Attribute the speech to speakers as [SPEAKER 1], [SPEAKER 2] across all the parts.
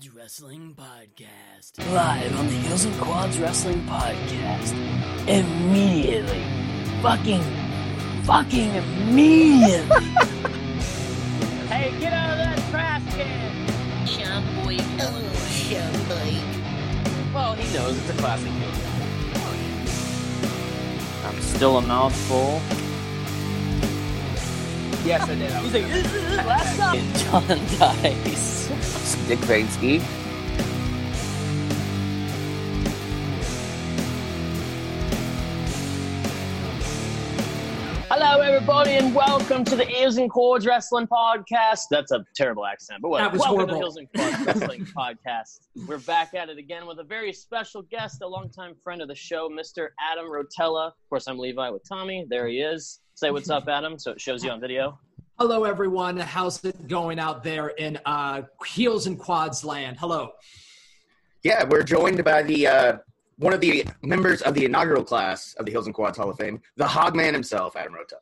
[SPEAKER 1] Quads Wrestling Podcast. Live on the Heels and Quads Wrestling Podcast. Immediately. Fucking, fucking immediately.
[SPEAKER 2] Hey, get out of that trash can!
[SPEAKER 3] Sean Boy, hello, Sean Boy.
[SPEAKER 2] Well, he knows it's a classic heel. I'm still a mouthful. Yes, I did. He's like, this is last time. John Dice.
[SPEAKER 4] Dick Vansky.
[SPEAKER 2] Hello, everybody, and welcome to the Ears and Chords Wrestling Podcast. That's a terrible accent, but whatever.
[SPEAKER 5] That was
[SPEAKER 2] welcome
[SPEAKER 5] horrible.
[SPEAKER 2] to the Ears and Chords Wrestling Podcast. We're back at it again with a very special guest, a longtime friend of the show, Mr. Adam Rotella. Of course, I'm Levi with Tommy. There he is. Say what's up, Adam, so it shows you on video.
[SPEAKER 5] Hello, everyone. How's it going out there in uh, Heels and Quads land? Hello.
[SPEAKER 4] Yeah, we're joined by the uh, one of the members of the inaugural class of the Heels and Quads Hall of Fame, the Hogman himself, Adam Rotella.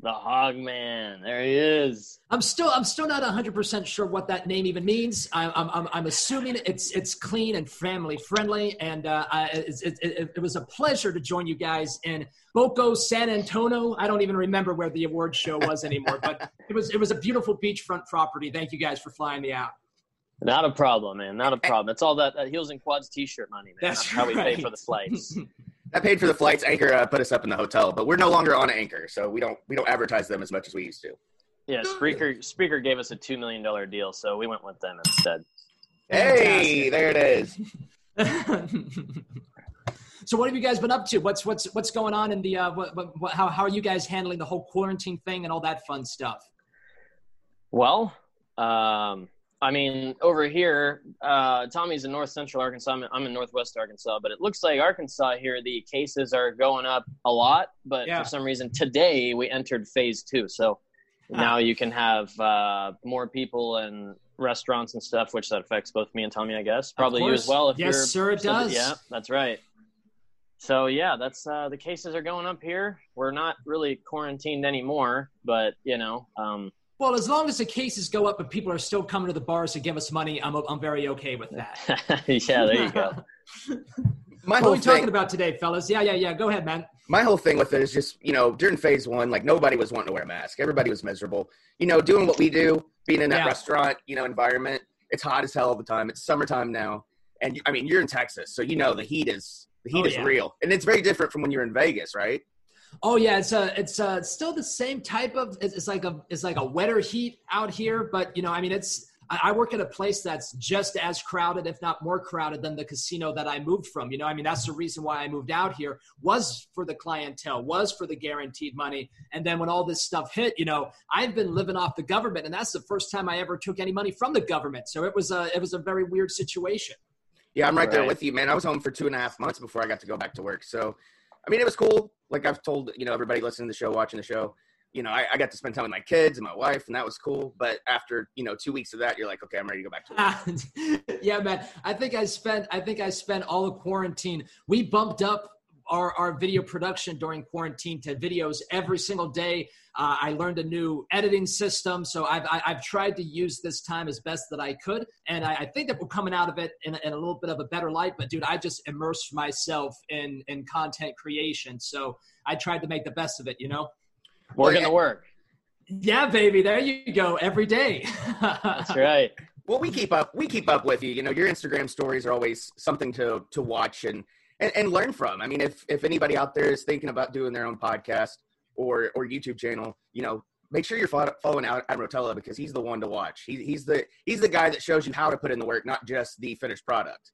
[SPEAKER 2] The Hogman. There he is.
[SPEAKER 5] I'm still I'm still not 100 percent sure what that name even means. I'm I'm, I'm, I'm assuming it's it's clean and family friendly, and uh, I, it, it, it, it was a pleasure to join you guys in Boco San Antonio. I don't even remember where the award show was anymore, but it was it was a beautiful beachfront property. Thank you guys for flying me out.
[SPEAKER 2] Not a problem, man. Not a problem. It's all that, that Heels and Quads T-shirt money, man.
[SPEAKER 5] That's
[SPEAKER 2] how we pay for the flights.
[SPEAKER 4] I paid for the flights. Anchor uh, put us up in the hotel, but we're no longer on Anchor, so we don't we don't advertise them as much as we used to.
[SPEAKER 2] yeah, Spreaker Spreaker gave us a two million dollar deal, so we went with them instead.
[SPEAKER 4] Hey, there it is.
[SPEAKER 5] so what have you guys been up to? What's what's what's going on in the uh, what, what, what, how how are you guys handling the whole quarantine thing and all that fun stuff?
[SPEAKER 2] Well, um, I mean, over here, uh, Tommy's in North Central Arkansas. I'm, I'm in Northwest Arkansas, but it looks like Arkansas here, the cases are going up a lot. But
[SPEAKER 5] Yeah.
[SPEAKER 2] for some reason, today we entered phase two, so
[SPEAKER 5] Ah.
[SPEAKER 2] now you can have uh, more people and restaurants and stuff, which that affects both me and Tommy, I guess. Probably you as well. If
[SPEAKER 5] Yes,
[SPEAKER 2] you're
[SPEAKER 5] sir, it does.
[SPEAKER 2] Yeah, that's right. So yeah, that's uh, the cases are going up here. We're not really quarantined anymore, but you know, um,
[SPEAKER 5] Well, as long as the cases go up and people are still coming to the bars to give us money, I'm I'm very okay with that.
[SPEAKER 2] yeah, there you go.
[SPEAKER 4] My
[SPEAKER 5] what are
[SPEAKER 4] whole
[SPEAKER 5] we talking about today, fellas? Yeah, yeah, yeah. Go ahead, man.
[SPEAKER 4] my whole thing with it is just you know during phase one, like nobody was wanting to wear a mask. Everybody was miserable. You know, doing what we do, being in that
[SPEAKER 5] Yeah.
[SPEAKER 4] restaurant, you know, environment. It's hot as hell all the time. It's summertime now, and I mean you're in Texas, so you know the heat is the heat
[SPEAKER 5] Oh,
[SPEAKER 4] is
[SPEAKER 5] yeah.
[SPEAKER 4] real, and it's very different from when you're in Vegas, right?
[SPEAKER 5] Oh yeah, it's a it's a, still the same type of it's, it's like a it's like a wetter heat out here, but you know, I mean it's I, I work at a place that's just as crowded, if not more crowded than the casino that I moved from. You know, I mean that's the reason why I moved out here was for the clientele, was for the guaranteed money. And then when all this stuff hit, you know, I've been living off the government, and that's the first time I ever took any money from the government. So it was a it was a very weird situation.
[SPEAKER 4] Yeah, I'm right, there with you, man. I was home for two and a half months before I got to go back to work. So, I mean, it was cool. Like I've told, you know, everybody listening to the show, watching the show, you know, I, I got to spend time with my kids and my wife, and that was cool. But after, you know, two weeks of that, you're like, okay, I'm ready to go back to work.
[SPEAKER 5] yeah, man. I think I spent I think I spent all of quarantine. We bumped up our, our video production during quarantine to videos every single day. Uh, I learned a new editing system, so I've I, I've tried to use this time as best that I could, and I, I think that we're coming out of it in, a- in a little bit of a better light. But dude, I just immersed myself in in content creation, so I tried to make the best of it. You know.
[SPEAKER 2] We're
[SPEAKER 4] Well,
[SPEAKER 2] gonna work.
[SPEAKER 5] Yeah, baby. There you go. Every day.
[SPEAKER 2] That's right.
[SPEAKER 4] Well, we keep up. We keep up with you. You know, your Instagram stories are always something to to watch and and, and learn from. I mean, if if anybody out there is thinking about doing their own podcast or or YouTube channel, you know, make sure you're following out Adam Rotella because he's the one to watch. He, he's the he's the guy that shows you how to put in the work, not just the finished product.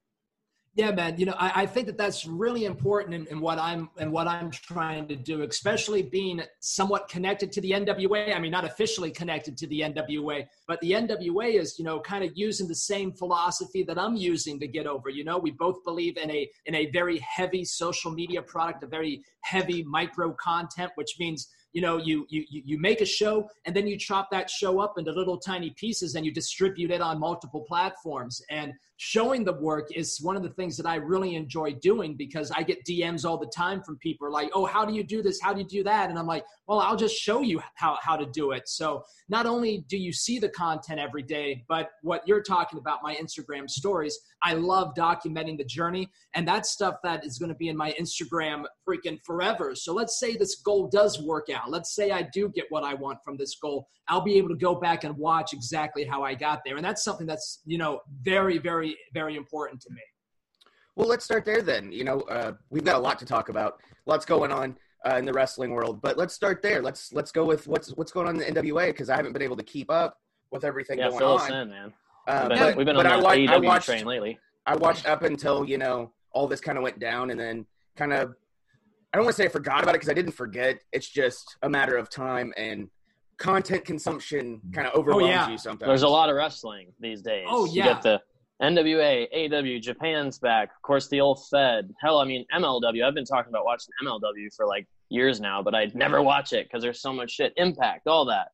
[SPEAKER 5] Yeah, man. You know, I, I think that that's really important in, in, what I'm and what I'm trying to do, especially being somewhat connected to the NWA. I mean, not officially connected to the NWA, but the NWA is, you know, kind of using the same philosophy that I'm using to get over. You know, we both believe in a in a very heavy social media product, a very heavy micro content, which means you know you you you make a show and then you chop that show up into little tiny pieces and you distribute it on multiple platforms and showing the work is one of the things that I really enjoy doing because I get DMs all the time from people like, "Oh, how do you do this? How do you do that?" And I'm like, "Well, I'll just show you how how to do it." So, not only do you see the content every day, but what you're talking about my Instagram stories, I love documenting the journey and that's stuff that is going to be in my Instagram freaking forever. So, let's say this goal does work out. Let's say I do get what I want from this goal. I'll be able to go back and watch exactly how I got there. And that's something that's, you know, very very very, very important to me.
[SPEAKER 4] Well, let's start there then. You know, uh, we've got a lot to talk about, lots going on uh, in the wrestling world, but let's start there. Let's let's go with what's what's going on in the NWA because I haven't been able to keep up with everything
[SPEAKER 2] yeah,
[SPEAKER 4] going
[SPEAKER 2] fill
[SPEAKER 4] on.
[SPEAKER 2] Us in, man.
[SPEAKER 4] Uh,
[SPEAKER 2] we've been,
[SPEAKER 4] but,
[SPEAKER 2] we've been
[SPEAKER 4] but
[SPEAKER 2] on
[SPEAKER 4] I,
[SPEAKER 2] the
[SPEAKER 4] wa-
[SPEAKER 2] AEW
[SPEAKER 4] watched,
[SPEAKER 2] train lately.
[SPEAKER 4] I watched up until you know all this kind of went down, and then kind of I don't want to say I forgot about it because I didn't forget. It's just a matter of time and content consumption kind of overwhelms
[SPEAKER 5] oh, yeah.
[SPEAKER 4] you sometimes.
[SPEAKER 2] There's a lot of wrestling these days.
[SPEAKER 5] Oh yeah.
[SPEAKER 2] You get the NWA, AW, Japan's back. Of course, the old Fed. Hell, I mean MLW. I've been talking about watching MLW for like years now, but I'd never watch it because there's so much shit. Impact, all that.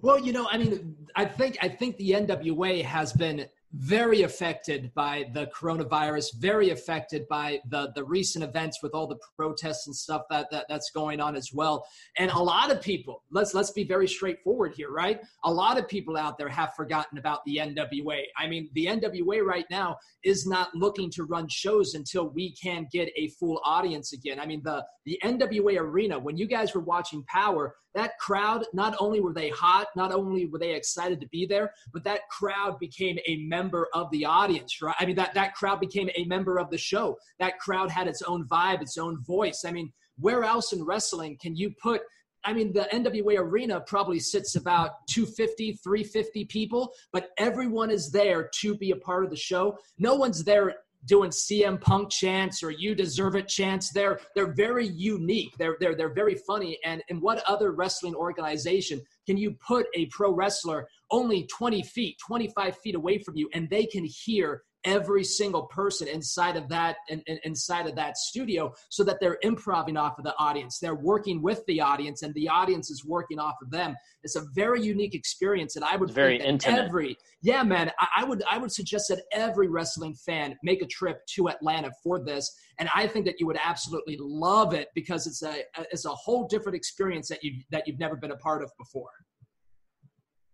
[SPEAKER 5] Well, you know, I mean, I think I think the NWA has been very affected by the coronavirus, very affected by the the recent events with all the protests and stuff that, that that's going on as well. And a lot of people, let's let's be very straightforward here, right? A lot of people out there have forgotten about the NWA. I mean, the NWA right now is not looking to run shows until we can get a full audience again. I mean, the the NWA arena, when you guys were watching Power, that crowd, not only were they hot, not only were they excited to be there, but that crowd became a member of the audience, right? I mean, that, that crowd became a member of the show. That crowd had its own vibe, its own voice. I mean, where else in wrestling can you put I mean, the NWA arena probably sits about 250, 350 people, but everyone is there to be a part of the show. No one's there doing CM Punk chants or you deserve it chants. They're they're very unique. They're they're they're very funny. And in what other wrestling organization can you put a pro wrestler only 20 feet, 25 feet away from you, and they can hear every single person inside of that in, inside of that studio so that they're improvising off of the audience. They're working with the audience and the audience is working off of them. It's a very unique experience and i would
[SPEAKER 2] very intimate.
[SPEAKER 5] every yeah man I, I would i would suggest that every wrestling fan make a trip to atlanta for this and i think that you would absolutely love it because it's a it's a whole different experience that you that you've never been a part of before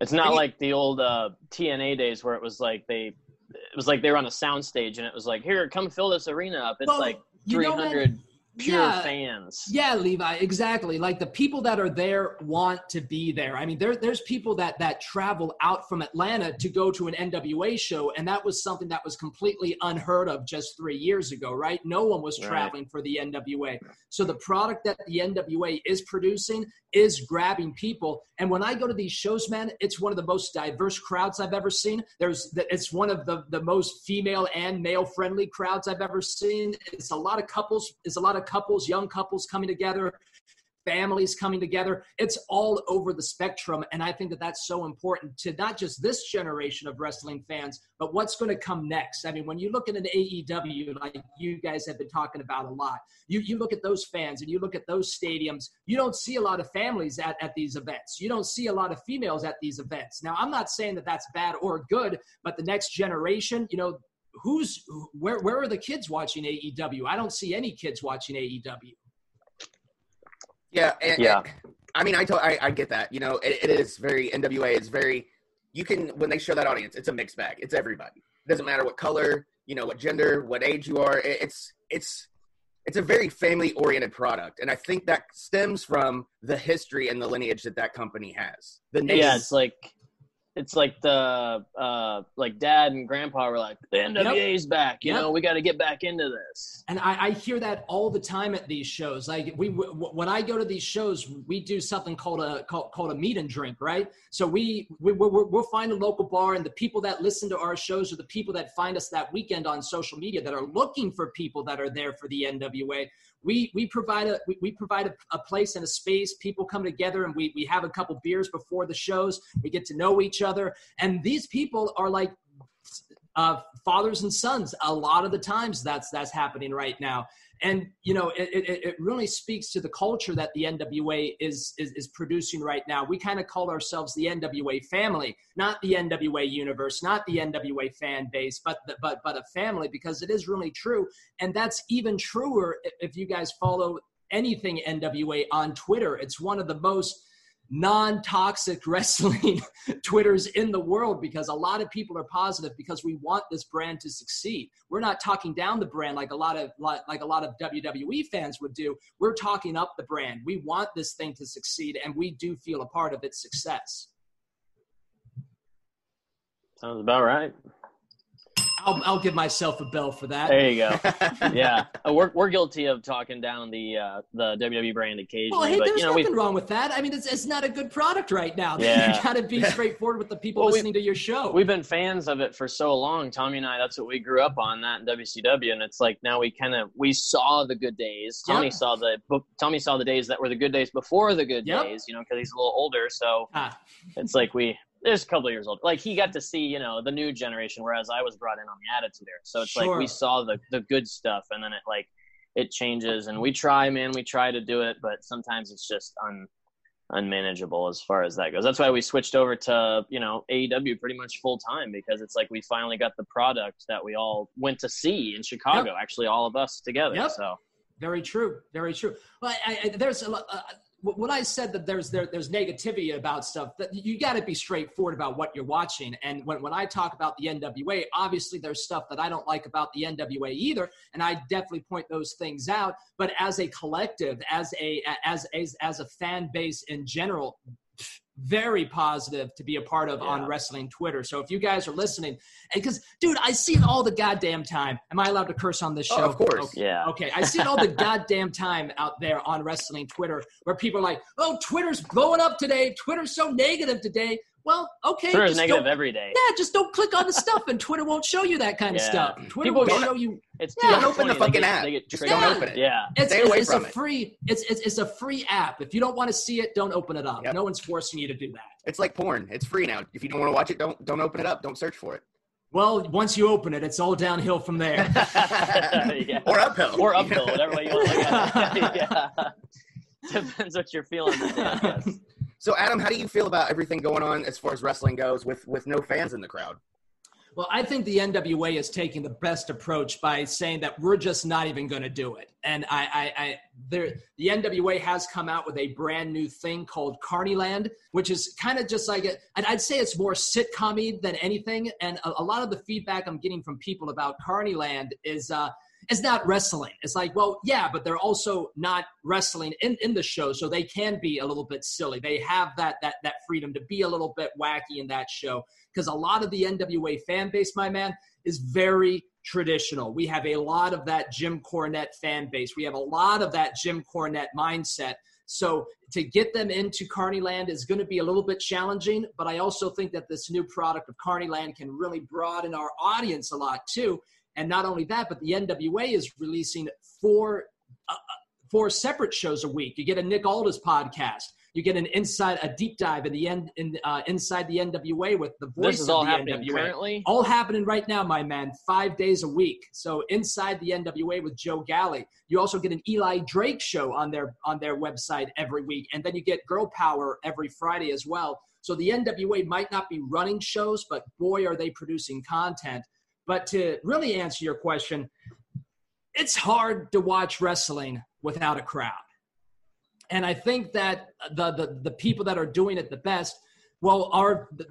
[SPEAKER 2] it's not like the old uh, TNA days where it was like they it was like they were on a soundstage and it was like, here, come fill this arena up. It's
[SPEAKER 5] Well,
[SPEAKER 2] like
[SPEAKER 5] you know
[SPEAKER 2] 300 pure
[SPEAKER 5] Yeah.
[SPEAKER 2] fans.
[SPEAKER 5] Yeah, Levi, exactly. Like the people that are there want to be there. I mean, there, there's people that that travel out from Atlanta to go to an NWA show, and that was something that was completely unheard of just three years ago, right? No one was
[SPEAKER 2] Right.
[SPEAKER 5] traveling for the NWA. So the product that the NWA is producing is grabbing people. And when I go to these shows, man, it's one of the most diverse crowds I've ever seen. There's that it's one of the the most female and male friendly crowds I've ever seen. It's a lot of couples. It's a lot of couples, young couples coming together families coming together. It's all over the spectrum. And I think that that's so important to not just this generation of wrestling fans, but what's going to come next. I mean, when you look at an AEW, like you guys have been talking about a lot, you, you look at those fans and you look at those stadiums, you don't see a lot of families at, at these events. You don't see a lot of females at these events. Now, I'm not saying that that's bad or good, but the next generation, you know, who's where where are the kids watching AEW? I don't see any kids watching AEW.
[SPEAKER 4] Yeah, and,
[SPEAKER 2] Yeah.
[SPEAKER 4] and- I mean, I, to, I I get that. You know, it, it is very NWA. It's very you can when they show that audience, it's a mixed bag. It's everybody. It doesn't matter what color, you know, what gender, what age you are. It, it's it's it's a very family oriented product, and I think that stems from the history and the lineage that that company has. The name,
[SPEAKER 2] Yeah, it's like it's like the uh like dad and grandpa were like the NWA's back. You
[SPEAKER 5] Yep.
[SPEAKER 2] know, we got to get back into this.
[SPEAKER 5] And I, I hear that all the time at these shows. Like we, w- when I go to these shows, we do something called a called, called a meet and drink, right? So we we we'll, we'll find a local bar, and the people that listen to our shows are the people that find us that weekend on social media that are looking for people that are there for the NWA. We we provide a we, provide a, a place and a space. People come together, and we we have a couple beers before the shows. We get to know each other, and these people are like uh, fathers and sons. A lot of the times, that's that's happening right now, and you know, it, it, it really speaks to the culture that the NWA is is, is producing right now. We kind of call ourselves the NWA family, not the NWA universe, not the NWA fan base, but the, but but a family because it is really true, and that's even truer if- if you guys follow anything NWA on Twitter. It's one of the most non-toxic wrestling twitters in the world because a lot of people are positive because we want this brand to succeed. We're not talking down the brand like a lot of like a lot of wwe fans would do. We're talking up the brand. We want this thing to succeed and we do feel a part of its success.
[SPEAKER 2] Sounds about right.
[SPEAKER 5] I'll, I'll give myself a bell for that
[SPEAKER 2] There you go. yeah, Uh, we're we're guilty of talking down the uh, the WWE brand occasionally,
[SPEAKER 5] well, hey,
[SPEAKER 2] but
[SPEAKER 5] there's
[SPEAKER 2] you know
[SPEAKER 5] nothing wrong with that. I mean, it's, it's not a good product right now.
[SPEAKER 2] Yeah.
[SPEAKER 5] you got to be straightforward with the people
[SPEAKER 2] Well,
[SPEAKER 5] listening to your show.
[SPEAKER 2] we've been fans of it for so long. Tommy and I, that's what we grew up on that in WCW, and it's like now we kind of we saw the good days. Tommy saw the Tommy saw the days that were the good days before the good
[SPEAKER 5] Yep.
[SPEAKER 2] days. You know, because he's a little older, so
[SPEAKER 5] Ah,
[SPEAKER 2] it's like we there's a couple of years old. Like he got to see you know the new generation, whereas I was brought in on the Attitude Era. So it's like we saw the the good stuff, and then it like it changes, and we try, man, we try to do it, but sometimes it's just un unmanageable as far as that goes. That's why we switched over to you know AEW pretty much full time because it's like we finally got the product that we all went to see in Chicago. Actually, all of us together.
[SPEAKER 5] Yep.
[SPEAKER 2] So
[SPEAKER 5] Very true. Very true. Well, I, I, there's a lot. Uh, when I said that there's there, there's negativity about stuff, that you got to be straightforward about what you're watching. And when, when I talk about the NWA, obviously there's stuff that I don't like about the NWA either, and I definitely point those things out. But as a collective, as a as as as a fan base in general, very positive to be a part of on wrestling Twitter. So if you guys are listening, because dude, I see it all the goddamn time. Am I allowed to curse on this
[SPEAKER 4] Oh,
[SPEAKER 5] show?
[SPEAKER 4] of course.
[SPEAKER 5] Okay.
[SPEAKER 2] yeah.
[SPEAKER 5] Okay, I see it all the goddamn time out there on wrestling Twitter where people are like, "Oh, Twitter's blowing up today. Twitter's so negative today." Well, okay,
[SPEAKER 2] Twitter is
[SPEAKER 5] just
[SPEAKER 2] negative
[SPEAKER 5] don't-
[SPEAKER 2] every day.
[SPEAKER 5] yeah, just don't click on the stuff, and Twitter won't show you that kind of stuff. Twitter
[SPEAKER 2] People
[SPEAKER 5] will
[SPEAKER 4] don't-
[SPEAKER 5] show you.
[SPEAKER 2] It's
[SPEAKER 5] Yeah.
[SPEAKER 4] Don't open the fucking
[SPEAKER 2] get-
[SPEAKER 4] app.
[SPEAKER 2] they get
[SPEAKER 4] Just don't open it.
[SPEAKER 2] Yeah.
[SPEAKER 5] It's,
[SPEAKER 4] Stay
[SPEAKER 5] it's,
[SPEAKER 4] away
[SPEAKER 5] it's
[SPEAKER 4] from
[SPEAKER 5] a
[SPEAKER 4] it.
[SPEAKER 5] free. It's, it's it's a free app. If you don't want to see it, don't open it up.
[SPEAKER 4] Yep.
[SPEAKER 5] No one's forcing you to do that.
[SPEAKER 4] It's like porn. It's free now. If you don't want to watch it, don't don't open it up. Don't search for it.
[SPEAKER 5] Well, once you open it, it's all downhill from there.
[SPEAKER 2] Yeah.
[SPEAKER 4] Or uphill.
[SPEAKER 2] or uphill, whatever way you want to look at it. yeah. Depends what you're feeling.
[SPEAKER 4] So Adam, how do you feel about everything going on as far as wrestling goes with with no fans in the crowd?
[SPEAKER 5] Well, I think the NWA is taking the best approach by saying that we're just not even going to do it. And I, I, I there, the NWA has come out with a brand new thing called Carnyland, which is kind of just like and I'd say it's more sitcom than anything. And a, a lot of the feedback I'm getting from people about Carnyland is, uh, it's not wrestling. It's like, well, yeah, but they're also not wrestling in, in the show, so they can be a little bit silly. They have that that that freedom to be a little bit wacky in that show because a lot of the NWA fan base, my man, is very traditional. We have a lot of that Jim Cornette fan base. We have a lot of that Jim Cornette mindset. So to get them into Carnyland is going to be a little bit challenging, but I also think that this new product of Carnyland can really broaden our audience a lot too. And not only that, but the NWA is releasing four uh, four separate shows a week. You get a Nick Aldis podcast. You get an inside a deep dive in the end in uh, inside the NWA with the voice
[SPEAKER 2] This is
[SPEAKER 5] of
[SPEAKER 2] all
[SPEAKER 5] the
[SPEAKER 2] happening
[SPEAKER 5] NWA.
[SPEAKER 2] currently.
[SPEAKER 5] All happening right now, my man. Five days a week. So inside the NWA with Joe Galli. You also get an Eli Drake show on their on their website every week, and then you get Girl Power every Friday as well. So the NWA might not be running shows, but boy, are they producing content. But to really answer your question, it's hard to watch wrestling without a crowd. And I think that the the, the people that are doing it the best, well, are the,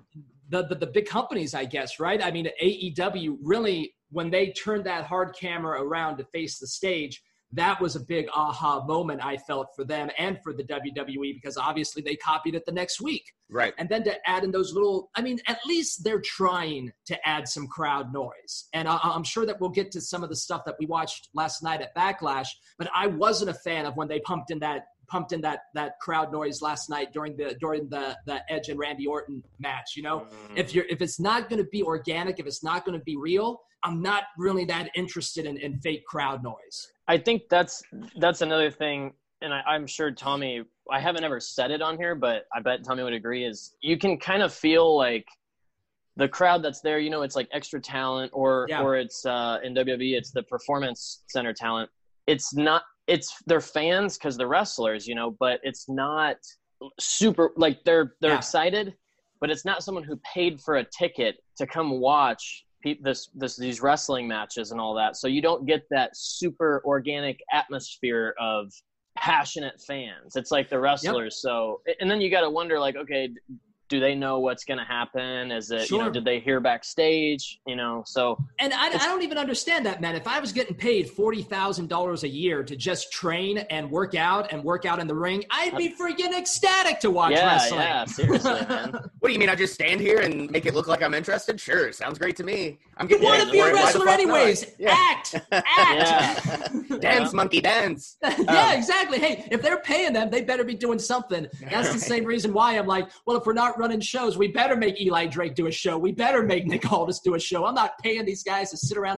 [SPEAKER 5] the, the, big companies, I guess, right? I mean, AEW really, when they turned that hard camera around to face the stage, that was a big aha moment I felt for them and for the WWE because obviously they copied it the next week.
[SPEAKER 4] Right.
[SPEAKER 5] And then to add in those little, I mean, at least they're trying to add some crowd noise. And I, I'm sure that we'll get to some of the stuff that we watched last night at Backlash, but I wasn't a fan of when they pumped in that pumped in that that crowd noise last night during the during the the Edge and Randy Orton match. You know,
[SPEAKER 2] Mm.
[SPEAKER 5] if you're if it's not going to be organic, if it's not going to be real, I'm not really that interested in, in fake crowd noise.
[SPEAKER 2] I think that's that's another thing, and I, I'm sure Tommy. I haven't ever said it on here, but I bet Tommy would agree. Is you can kind of feel like the crowd that's there. You know, it's like extra talent, or
[SPEAKER 5] Yeah.
[SPEAKER 2] or it's uh, in WWE, it's the performance center talent. It's not. It's they're fans because they're wrestlers, you know, but it's not super like they're they're
[SPEAKER 5] Yeah.
[SPEAKER 2] excited, but it's not someone who paid for a ticket to come watch pe- this this these wrestling matches and all that. So you don't get that super organic atmosphere of passionate fans. It's like the wrestlers. So and then you got to wonder like okay, do they know what's going to happen? Is it you know did they hear backstage? You know, so
[SPEAKER 5] And I, I don't even understand that, man. If I was getting paid forty thousand dollars a year to just train and work out and work out in the ring, I'd be freaking ecstatic to watch
[SPEAKER 2] yeah,
[SPEAKER 5] wrestling.
[SPEAKER 2] yeah, seriously, man.
[SPEAKER 4] What do you mean? I just stand here and make it look like I'm interested? Sure, sounds great to me. I'm getting
[SPEAKER 5] You want to be a
[SPEAKER 4] it. Why the
[SPEAKER 5] wrestler anyways?
[SPEAKER 4] Yeah.
[SPEAKER 5] Act, act.
[SPEAKER 4] dance, monkey, dance.
[SPEAKER 5] yeah,
[SPEAKER 4] Um,
[SPEAKER 5] exactly. Hey, if they're paying them, they better be doing something. That's the same reason why I'm like, well, if we're not running shows, we better make Eli Drake do a show. We better make Nick Aldis do a show. I'm not paying these guys to sit around.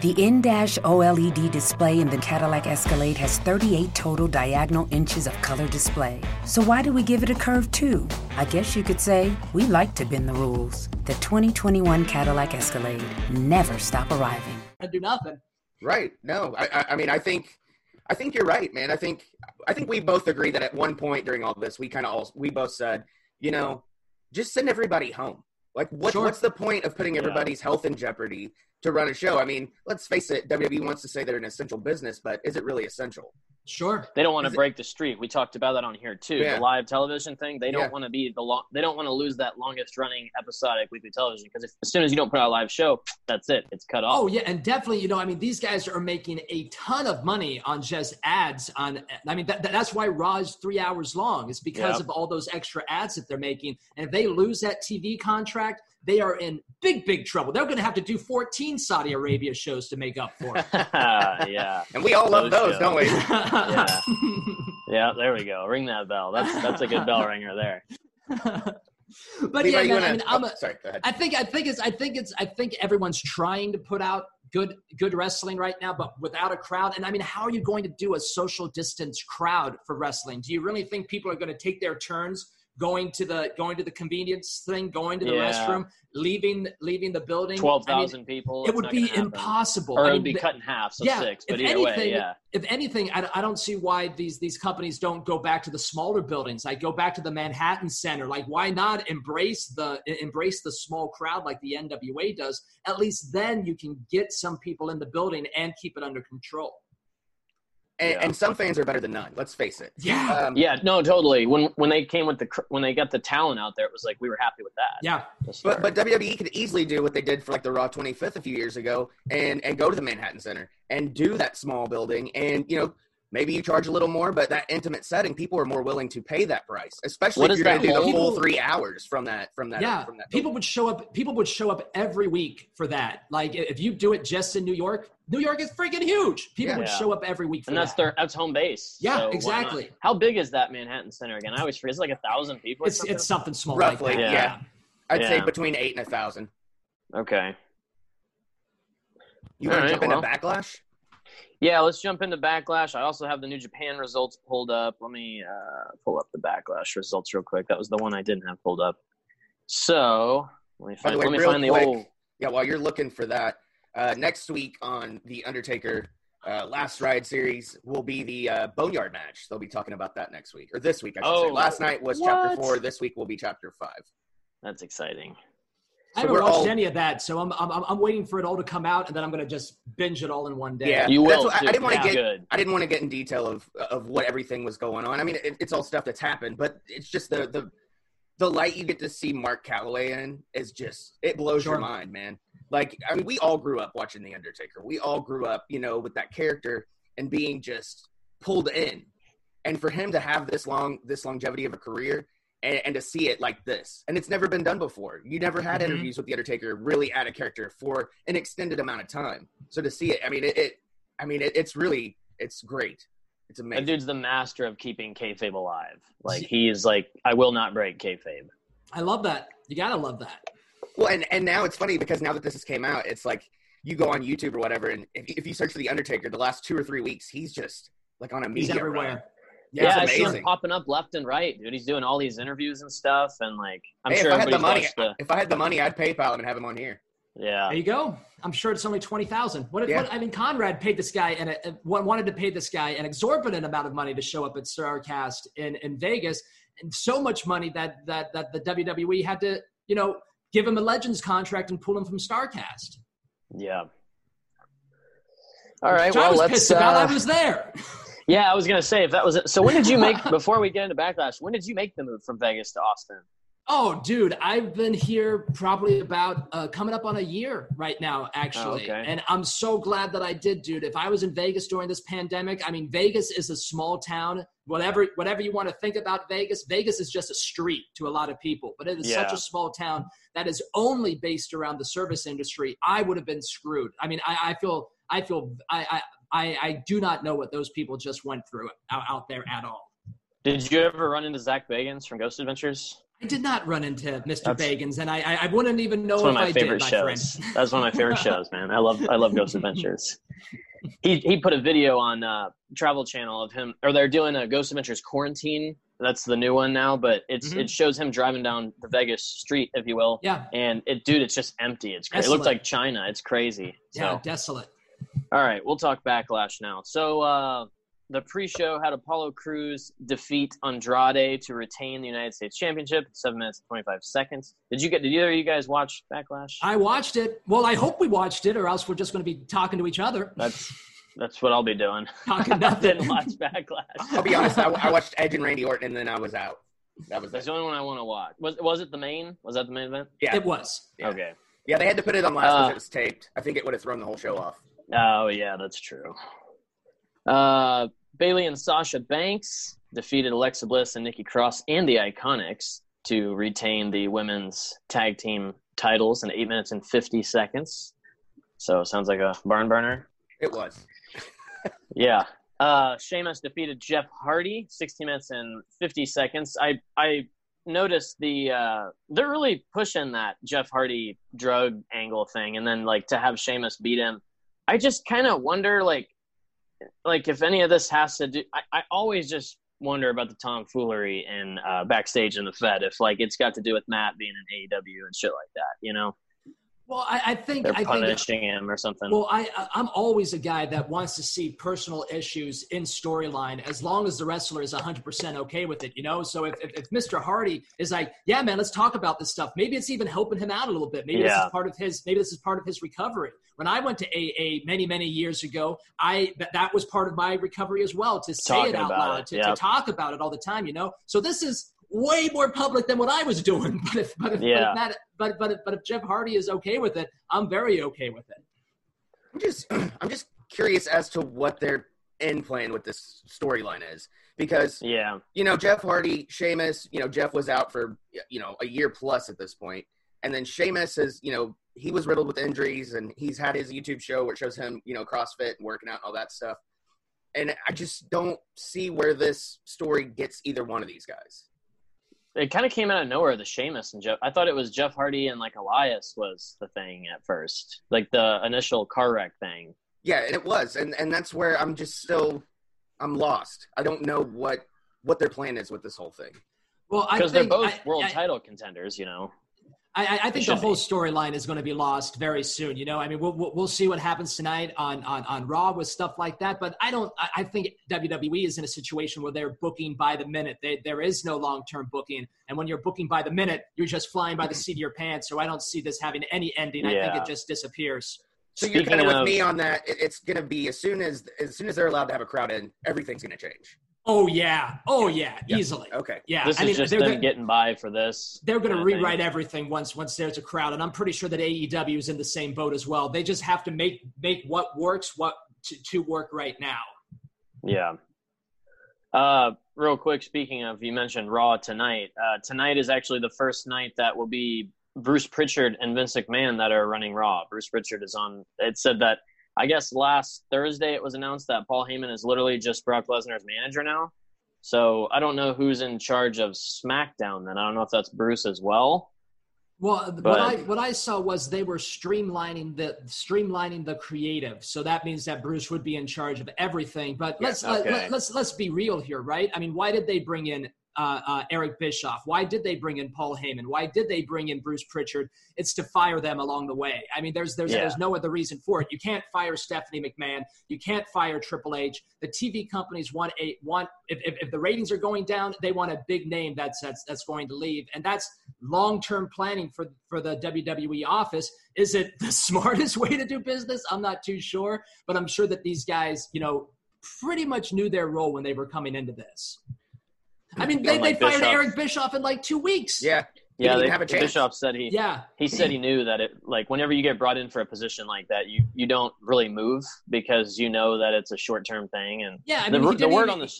[SPEAKER 6] The in-dash OLED display in the Cadillac Escalade has 38 total diagonal inches of color display. So why do we give it a curve too? I guess you could say we like to bend the rules. The 2021 Cadillac Escalade never stop arriving.
[SPEAKER 5] and do nothing.
[SPEAKER 4] Right. No, I, I, I mean, I think, I think you're right, man. I think, I think we both agree that at one point during all this, we kind of all, we both said, you know, just send everybody home. Like, what,
[SPEAKER 5] Sure.
[SPEAKER 4] what's the point of putting
[SPEAKER 2] Yeah.
[SPEAKER 4] everybody's health in jeopardy to run a show? I mean, let's face it, WWE wants to say they're an essential business, but is it really essential?
[SPEAKER 5] Sure.
[SPEAKER 2] They don't want
[SPEAKER 4] Is
[SPEAKER 2] to
[SPEAKER 4] it-
[SPEAKER 2] break the streak. We talked about that on here too.
[SPEAKER 4] Yeah.
[SPEAKER 2] The live television thing. They don't
[SPEAKER 4] Yeah.
[SPEAKER 2] want to be the long. They don't want to lose that longest running episodic weekly television because as soon as you don't put out a live show, that's it. It's cut off.
[SPEAKER 5] Oh yeah, and definitely, you know, I mean, these guys are making a ton of money on just ads. On, I mean, that, that's why Raw is three hours long. It's because
[SPEAKER 2] Yep.
[SPEAKER 5] of all those extra ads that they're making. And if they lose that TV contract, they are in big, big trouble. They're going to have to do 14 Saudi Arabia shows to make up for it.
[SPEAKER 2] yeah,
[SPEAKER 4] And we all love
[SPEAKER 2] Those
[SPEAKER 4] those, don't we?
[SPEAKER 2] yeah, yeah. There we go. Ring that bell. That's that's a good bell ringer there.
[SPEAKER 5] but
[SPEAKER 4] Levi,
[SPEAKER 5] yeah, man,
[SPEAKER 4] wanna-
[SPEAKER 5] I mean, I'm
[SPEAKER 4] oh, sorry, go ahead.
[SPEAKER 5] I think I think it's I think it's I think everyone's trying to put out good good wrestling right now, but without a crowd. And I mean, how are you going to do a social distance crowd for wrestling? Do you really think people are going to take their turns going to the going to the convenience thing, going to the
[SPEAKER 2] Yeah.
[SPEAKER 5] restroom, leaving leaving the building?
[SPEAKER 2] Twelve thousand
[SPEAKER 5] I mean,
[SPEAKER 2] people.
[SPEAKER 5] it would be impossible.
[SPEAKER 2] Or
[SPEAKER 5] I
[SPEAKER 2] it
[SPEAKER 5] mean,
[SPEAKER 2] be cut in half, so
[SPEAKER 5] yeah,
[SPEAKER 2] six. But
[SPEAKER 5] if
[SPEAKER 2] either way,
[SPEAKER 5] anything,
[SPEAKER 2] yeah.
[SPEAKER 5] if anything, I, I don't see why these these companies don't go back to the smaller buildings. Like go back to the Manhattan Center. Like why not embrace the embrace the small crowd like the NWA does? At least then you can get some people in the building and keep it under control.
[SPEAKER 4] And,
[SPEAKER 2] Yeah.
[SPEAKER 4] and some fans are better than none. Let's face it.
[SPEAKER 5] Yeah.
[SPEAKER 4] Um,
[SPEAKER 2] Yeah, no, totally. When when they came with the when they got the talent out there, it was like we were happy with that.
[SPEAKER 5] Yeah.
[SPEAKER 4] But but WWE could easily do what they did for like the Raw 25th a few years ago, and and go to the Manhattan Center and do that small building, and you know maybe you charge a little more, but that intimate setting, people are more willing to pay that price, especially
[SPEAKER 2] What
[SPEAKER 4] if you're going to
[SPEAKER 2] that
[SPEAKER 4] do the
[SPEAKER 5] whole-
[SPEAKER 4] full three hours from that from that
[SPEAKER 5] yeah,
[SPEAKER 4] from that.
[SPEAKER 5] people would show up. People would show up every week for that. Like if you do it just in New York, New York is freaking huge. People
[SPEAKER 4] Yeah.
[SPEAKER 5] would
[SPEAKER 2] Yeah.
[SPEAKER 5] show up every week for
[SPEAKER 2] and that's
[SPEAKER 5] that.
[SPEAKER 2] their that's home base.
[SPEAKER 5] Yeah,
[SPEAKER 2] so
[SPEAKER 5] exactly.
[SPEAKER 2] How big is that Manhattan Center again? I always forget. It's like a thousand people.
[SPEAKER 5] it's
[SPEAKER 2] something?
[SPEAKER 5] it's something small
[SPEAKER 4] Roughly,
[SPEAKER 5] like that.
[SPEAKER 2] yeah.
[SPEAKER 4] I'd say between eight and a thousand.
[SPEAKER 2] okay.
[SPEAKER 4] You want
[SPEAKER 2] All
[SPEAKER 4] to
[SPEAKER 2] right,
[SPEAKER 4] jump into
[SPEAKER 2] well.
[SPEAKER 4] backlash?
[SPEAKER 2] Yeah, let's jump into backlash. I also have the New Japan results pulled up. Let me uh, pull up the backlash results real quick. That was the one I didn't have pulled up. So let me find.
[SPEAKER 4] the way,
[SPEAKER 2] let me find the
[SPEAKER 4] quick,
[SPEAKER 2] old.
[SPEAKER 4] Yeah, while you're looking for that, uh, next week on the Undertaker uh, last ride series will be the uh, Boneyard match. They'll be talking about that next week or this week. I should say.
[SPEAKER 2] Oh,
[SPEAKER 4] Last night was chapter four. This week will be chapter five.
[SPEAKER 2] That's exciting.
[SPEAKER 5] I haven't watched
[SPEAKER 4] all-
[SPEAKER 5] any of that, so I'm, I'm I'm- I'm waiting for it all to come out, and then I'm gonna just binge it all in one day.
[SPEAKER 4] Yeah,
[SPEAKER 2] You
[SPEAKER 4] that's
[SPEAKER 2] will.
[SPEAKER 4] what- I- I didn't wanna
[SPEAKER 2] Yeah,
[SPEAKER 4] get-
[SPEAKER 2] good.
[SPEAKER 4] I didn't want to get in detail of of what everything was going on. I mean, it, it's all stuff that's happened, but it's just the the the light you get to see Mark Calloway in is just it blows
[SPEAKER 5] Sure.
[SPEAKER 4] your mind, man. Like, I mean, we all grew up watching The Undertaker. We all grew up, you know, with that character and being just pulled in. And for him to have this long, this longevity of a career, and, and to see it like this, and it's never been done before. You never had
[SPEAKER 5] Mhm.
[SPEAKER 4] interviews with The Undertaker really add a character for an extended amount of time. So to see it, I mean, it, it I mean, it, it's really, it's great. It's
[SPEAKER 2] That
[SPEAKER 4] amazing.
[SPEAKER 2] dude's the master of keeping kayfabe alive. Like he is like, I will not break kayfabe.
[SPEAKER 5] I love that. You gotta love that.
[SPEAKER 4] Well, and, and now it's funny because now that this has came out, it's like you go on YouTube or whatever, and if, if you search for the Undertaker, the last two or three weeks, he's just like on a
[SPEAKER 5] He's everywhere.
[SPEAKER 4] run.
[SPEAKER 2] Yeah,
[SPEAKER 4] it's
[SPEAKER 2] I see him popping up left and right, dude. He's doing all these interviews and stuff, and like, I'm
[SPEAKER 4] Hey,
[SPEAKER 2] sure
[SPEAKER 4] if I had the money,
[SPEAKER 2] the.
[SPEAKER 4] if I had the money, I'd PayPal him and have him on here.
[SPEAKER 2] Yeah,
[SPEAKER 5] There you go. I'm sure it's only twenty thousand. What,
[SPEAKER 4] Yeah.
[SPEAKER 5] what? I mean, Conrad paid this guy and uh, wanted to pay this guy an exorbitant amount of money to show up at Starcast in in Vegas, and so much money that that that the WWE had to you know give him a Legends contract and pull him from Starcast.
[SPEAKER 2] yeah. All right,
[SPEAKER 5] Which I
[SPEAKER 2] well,
[SPEAKER 5] was
[SPEAKER 2] let's.
[SPEAKER 5] pissed about.
[SPEAKER 2] uh,
[SPEAKER 5] I was there.
[SPEAKER 2] Yeah, I was gonna say if that was it. So when did you make before we get into backlash? When did you make the move from Vegas to Austin?
[SPEAKER 5] Oh, dude, I've been here probably about uh, coming up on a year right now, actually.
[SPEAKER 2] Oh, okay.
[SPEAKER 5] And I'm so glad that I did, dude. If I was in Vegas during this pandemic, I mean, Vegas is a small town. Whatever, whatever you want to think about Vegas, Vegas is just a street to a lot of people. But it is such a small town that is only based around the service industry. I would have been screwed. I mean, I, I feel, I feel, I, I, I, I do not know what those people just went through out, out there at all.
[SPEAKER 2] Did you ever run into Zach Bagans from Ghost Adventures?
[SPEAKER 5] I did not run into Mr.
[SPEAKER 2] That's-
[SPEAKER 5] Bagans, and I, I, I wouldn't even know
[SPEAKER 2] That's
[SPEAKER 5] if
[SPEAKER 2] one of my
[SPEAKER 5] I
[SPEAKER 2] favorite
[SPEAKER 5] did, my
[SPEAKER 2] shows. That's one of my favorite shows, man. I love I love Ghost Adventures. He he put a video on uh, Travel Channel of him, or they're doing a Ghost Adventures quarantine. That's the new one now, but it's
[SPEAKER 5] Mhm.
[SPEAKER 2] it shows him driving down the Vegas street, if you will.
[SPEAKER 5] Yeah,
[SPEAKER 2] And it, dude, it's just empty. It's crazy. It looks like China. It's crazy. So,
[SPEAKER 5] yeah, desolate.
[SPEAKER 2] All right, we'll talk backlash now. So, uh, the pre-show had Apollo Crews defeat Andrade to retain the United States Championship, seven minutes and twenty-five seconds. Did you get? Did either of you guys watch Backlash?
[SPEAKER 5] I watched it. Well, I hope we watched it, or else we're just going to be talking to each other.
[SPEAKER 2] That's that's what I'll be doing.
[SPEAKER 5] Talking
[SPEAKER 2] I
[SPEAKER 5] nothing.
[SPEAKER 2] didn't watch Backlash.
[SPEAKER 4] I'll be honest. I, I watched Edge and Randy Orton, and then I was out. That was
[SPEAKER 2] That's
[SPEAKER 4] it.
[SPEAKER 2] the only one I want to watch. Was was it the main? Was that the main event?
[SPEAKER 4] Yeah,
[SPEAKER 5] It was.
[SPEAKER 4] Yeah.
[SPEAKER 2] Okay.
[SPEAKER 4] yeah. They had to put it on last because
[SPEAKER 2] Uh,
[SPEAKER 4] it was taped. I think it would have thrown the whole show off.
[SPEAKER 2] Oh yeah, that's true. Uh, Bayley and Sasha Banks defeated Alexa Bliss and Nikki Cross and the Iconics to retain the women's tag team titles in eight minutes and fifty seconds. So sounds like a barn burner.
[SPEAKER 4] It was.
[SPEAKER 2] Yeah. Uh, Sheamus defeated Jeff Hardy, 16 minutes and 50 seconds. I I noticed the uh, they're really pushing that Jeff Hardy drug angle thing, and then like to have Sheamus beat him. I just kind of wonder, like, like if any of this has to do. I, I always just wonder about the tomfoolery and uh, backstage in the Fed. If like it's got to do with Matt being an AEW and shit like that, you know,
[SPEAKER 5] Well, I, I think
[SPEAKER 2] they're
[SPEAKER 5] I think
[SPEAKER 2] punishing him or something.
[SPEAKER 5] Well, I I'm always a guy that wants to see personal issues in storyline as long as the wrestler is 100% okay with it, you know? So if, if, if Mr. Hardy is like, yeah, man, let's talk about this stuff. Maybe it's even helping him out a little bit. Maybe this is part of his maybe this is part of his recovery. When I went to AA many many years ago, I that, that was part of my recovery as well to say
[SPEAKER 2] Talking
[SPEAKER 5] it out loud,
[SPEAKER 2] it,
[SPEAKER 5] to,
[SPEAKER 2] yeah.
[SPEAKER 5] to talk about it all the time, you know? So this is way more public than what I was doing. But if but if,
[SPEAKER 2] Yeah.
[SPEAKER 5] but, if that, but but if, but if Jeff Hardy is okay with it, I'm very okay with it.
[SPEAKER 4] I'm just I'm just curious as to what their end plan with this storyline is because
[SPEAKER 2] yeah,
[SPEAKER 4] you know Jeff Hardy, Sheamus, you know Jeff was out for you know a year plus at this point, and then Sheamus is you know he was riddled with injuries and he's had his YouTube show where it shows him you know CrossFit and working out and all that stuff, and I just don't see where this story gets either one of these guys.
[SPEAKER 2] It kind of came out of nowhere. The Sheamus and Jeff. I thought it was Jeff Hardy and like Elias was the thing at first, like the initial car wreck thing.
[SPEAKER 4] Yeah, it was, and and that's where I'm just still I'm lost. I don't know what what their plan is with this whole thing.
[SPEAKER 5] Well, I
[SPEAKER 2] Because they're both
[SPEAKER 5] I-
[SPEAKER 2] world
[SPEAKER 5] I-
[SPEAKER 2] title contenders, you know.
[SPEAKER 5] I, I think the whole storyline is going to be lost very soon. You know, I mean, we'll, we'll, we'll see what happens tonight on, on, on Raw with stuff like that. But I don't, I, I think WWE is in a situation where they're booking by the minute. They, there is no long term booking. And when you're booking by the minute, you're just flying by the seat of your pants. So I don't see this having any ending. I think it just disappears.
[SPEAKER 4] So you're kind of with me on that. It's going to be as soon as as soon as they're allowed to have a crowd in, everything's going to change.
[SPEAKER 5] Oh, yeah. Oh, yeah.
[SPEAKER 4] Yeah.
[SPEAKER 5] Easily.
[SPEAKER 4] Okay.
[SPEAKER 5] Yeah.
[SPEAKER 2] This
[SPEAKER 5] I
[SPEAKER 2] is
[SPEAKER 5] mean,
[SPEAKER 2] just
[SPEAKER 5] they're,
[SPEAKER 2] them
[SPEAKER 5] gonna-
[SPEAKER 2] getting by for this.
[SPEAKER 5] they're going to
[SPEAKER 2] kinda thing.
[SPEAKER 5] rewrite everything once once there's a crowd, and I'm pretty sure that AEW is in the same boat as well. They just have to make make what works what to, to work right now.
[SPEAKER 2] Yeah. Uh, real quick, speaking of, you mentioned Raw tonight. Uh, tonight is actually the first night that will be Bruce Pritchard and Vince McMahon that are running Raw. Bruce Pritchard is on. It said that I guess last Thursday it was announced that Paul Heyman is literally just Brock Lesnar's manager now. So I don't know who's in charge of SmackDown. Then I don't know if that's Bruce as well.
[SPEAKER 5] Well,
[SPEAKER 2] But-
[SPEAKER 5] what I what I saw was they were streamlining the streamlining the creative. So that means that Bruce would be in charge of everything. But let's let,
[SPEAKER 2] okay.
[SPEAKER 5] let, let's let's be real here, right? I mean, why did they bring in uh, uh, Eric Bischoff? Why did they bring in Paul Heyman? Why did they bring in Bruce Pritchard? It's to fire them along the way. I mean, there's there's
[SPEAKER 2] Yeah.
[SPEAKER 5] there's no other reason for it. You can't fire Stephanie McMahon. You can't fire Triple H. The TV companies want a want if, if, if the ratings are going down, they want a big name that's that's that's going to leave, and that's long term planning for for the WWE office. Is it the smartest way to do business? I'm not too sure, but I'm sure that these guys, you know, pretty much knew their role when they were coming into this. I mean, they, they fired
[SPEAKER 2] Bischoff.
[SPEAKER 5] Eric Bischoff in like two weeks.
[SPEAKER 4] Yeah. He
[SPEAKER 2] Yeah, they,
[SPEAKER 4] have a chance.
[SPEAKER 2] Bischoff said he
[SPEAKER 5] Yeah.
[SPEAKER 2] he said he knew that it like whenever you get brought in for a position like that you you don't really move because you know that it's a short term thing and
[SPEAKER 5] Yeah, I
[SPEAKER 2] the,
[SPEAKER 5] mean, he
[SPEAKER 2] the
[SPEAKER 5] didn't
[SPEAKER 2] word
[SPEAKER 5] even-
[SPEAKER 2] on the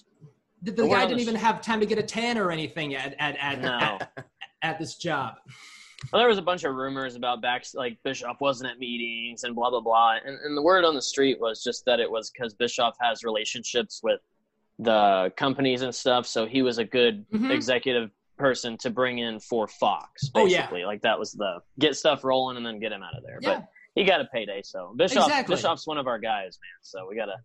[SPEAKER 5] The,
[SPEAKER 2] The
[SPEAKER 5] the guy didn't
[SPEAKER 2] the
[SPEAKER 5] even have time to get a tan or anything at at at,
[SPEAKER 2] no
[SPEAKER 5] at, at this job.
[SPEAKER 2] well, there was a bunch of rumors about back like Bischoff wasn't at meetings and blah blah blah and, and the word on the street was just that it was because Bischoff has relationships with the companies and stuff so he was a good
[SPEAKER 5] Mhm.
[SPEAKER 2] executive person to bring in for Fox
[SPEAKER 5] Oh, yeah.
[SPEAKER 2] basically like that was the get stuff rolling and then get him out of there
[SPEAKER 5] Yeah.
[SPEAKER 2] but he got a payday so Bischoff
[SPEAKER 5] Exactly.
[SPEAKER 2] Bischoff's one of our guys man so we gotta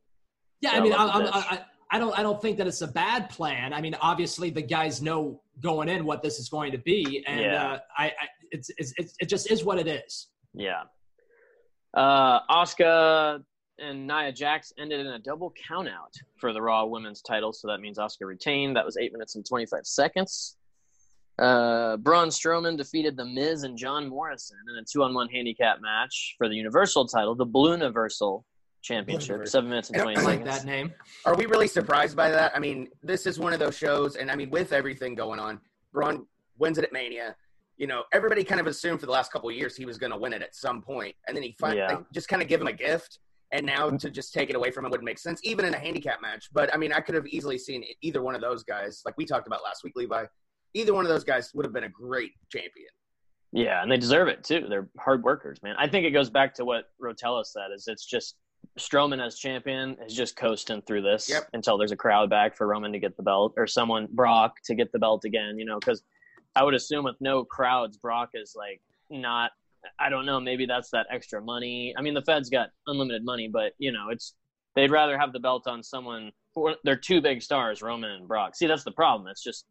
[SPEAKER 5] Yeah,
[SPEAKER 2] Yeah,
[SPEAKER 5] I mean,
[SPEAKER 2] I
[SPEAKER 5] I,
[SPEAKER 2] love
[SPEAKER 5] I,
[SPEAKER 2] the dish.
[SPEAKER 5] I, I don't, I don't think that it's a bad plan. I mean, obviously, the guys know going in what this is going to be, and
[SPEAKER 2] Yeah.
[SPEAKER 5] uh, I, I it's, it's, it's, it just is what it is.
[SPEAKER 2] Yeah. Uh, Asuka and Nia Jax ended in a double countout for the Raw Women's title, so that means Asuka retained. That was eight minutes and 25 seconds. Uh, Braun Strowman defeated The Miz and John Morrison in a two on one handicap match for the Universal title, the Blue Universal Championship,
[SPEAKER 4] Blueniversal.
[SPEAKER 2] seven minutes and
[SPEAKER 4] I
[SPEAKER 2] 20
[SPEAKER 5] I like
[SPEAKER 2] seconds.
[SPEAKER 5] that name.
[SPEAKER 4] Are we really surprised by that? I mean, this is one of those shows, and I mean, with everything going on, Braun wins it at Mania. You know, everybody kind of assumed for the last couple of years he was going to win it at some point, and then he finally
[SPEAKER 2] Yeah.
[SPEAKER 4] just kind of give him a gift. And now mm-hmm. to just take it away from him wouldn't make sense, even in a handicap match. But I mean, I could have easily seen either one of those guys, like we talked about last week, Levi. Either one of those guys would have been a great champion.
[SPEAKER 2] Yeah, and they deserve it too. They're hard workers, man. I think it goes back to what Rotella said: is it's just Strowman as champion is just coasting through this
[SPEAKER 4] Yep.
[SPEAKER 2] until there's a crowd back for Roman to get the belt, or someone Brock to get the belt again. You know, because I would assume with no crowds, Brock is like not. I don't know. Maybe that's that extra money. I mean, the Fed's got unlimited money, but you know, it's they'd rather have the belt on someone. They're two big stars, Roman and Brock. See, that's the problem. It's just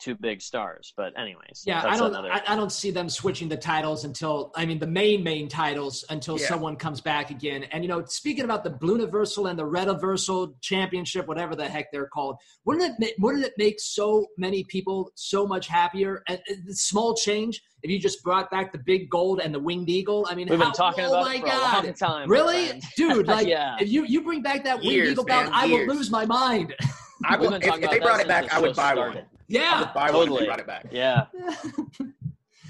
[SPEAKER 2] two big stars. But anyways,
[SPEAKER 5] Yeah,
[SPEAKER 2] that's
[SPEAKER 5] I don't,
[SPEAKER 2] another-
[SPEAKER 5] I, I don't see them switching the titles until, I mean, the main main titles until
[SPEAKER 4] Yeah.
[SPEAKER 5] someone comes back again. And you know, speaking about the Blue Universal and the Red Universal Championship, whatever the heck they're called, wouldn't it, ma- wouldn't it make so many people so much happier? And and small change if you just brought back the big gold and the winged eagle. I mean,
[SPEAKER 2] We've
[SPEAKER 5] how,
[SPEAKER 2] been talking
[SPEAKER 5] oh
[SPEAKER 2] about
[SPEAKER 5] my
[SPEAKER 2] it for
[SPEAKER 5] god,
[SPEAKER 2] a long time.
[SPEAKER 5] really, dude? Like,
[SPEAKER 2] Yeah.
[SPEAKER 5] if you you bring back that winged
[SPEAKER 4] Years,
[SPEAKER 5] eagle belt,
[SPEAKER 4] man,
[SPEAKER 5] I will lose my mind.
[SPEAKER 4] I
[SPEAKER 2] We've
[SPEAKER 4] would, if, if they brought it back, I would buy
[SPEAKER 2] started.
[SPEAKER 4] one. I
[SPEAKER 5] yeah.
[SPEAKER 4] would buy one if
[SPEAKER 2] Totally.
[SPEAKER 4] they brought it back.
[SPEAKER 2] Yeah,
[SPEAKER 5] and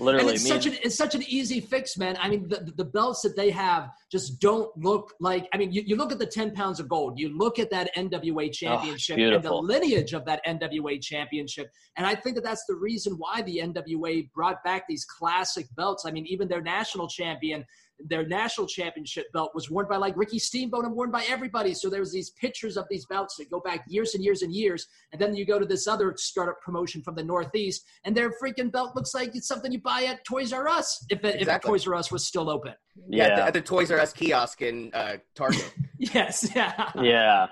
[SPEAKER 2] literally.
[SPEAKER 5] it's such
[SPEAKER 2] and-
[SPEAKER 5] an it's such an easy fix, man. I mean, the, the belts that they have just don't look like. I mean, you, you look at the ten pounds of gold, you look at that NWA championship and the lineage of that NWA championship, and I think that that's the reason why the NWA brought back these classic belts. I mean, even their national champion. Their national championship belt was worn by like Ricky Steamboat and worn by everybody. So there was these pictures of these belts that go back years and years and years. And then you go to this other startup promotion from the Northeast, and their freaking belt looks like it's something you buy at Toys R Us if, it,
[SPEAKER 4] Exactly.
[SPEAKER 5] if Toys R Us was still open.
[SPEAKER 4] Yeah, at, the, at the Toys R Us kiosk in uh, Target.
[SPEAKER 5] Yes, yeah.
[SPEAKER 2] yeah.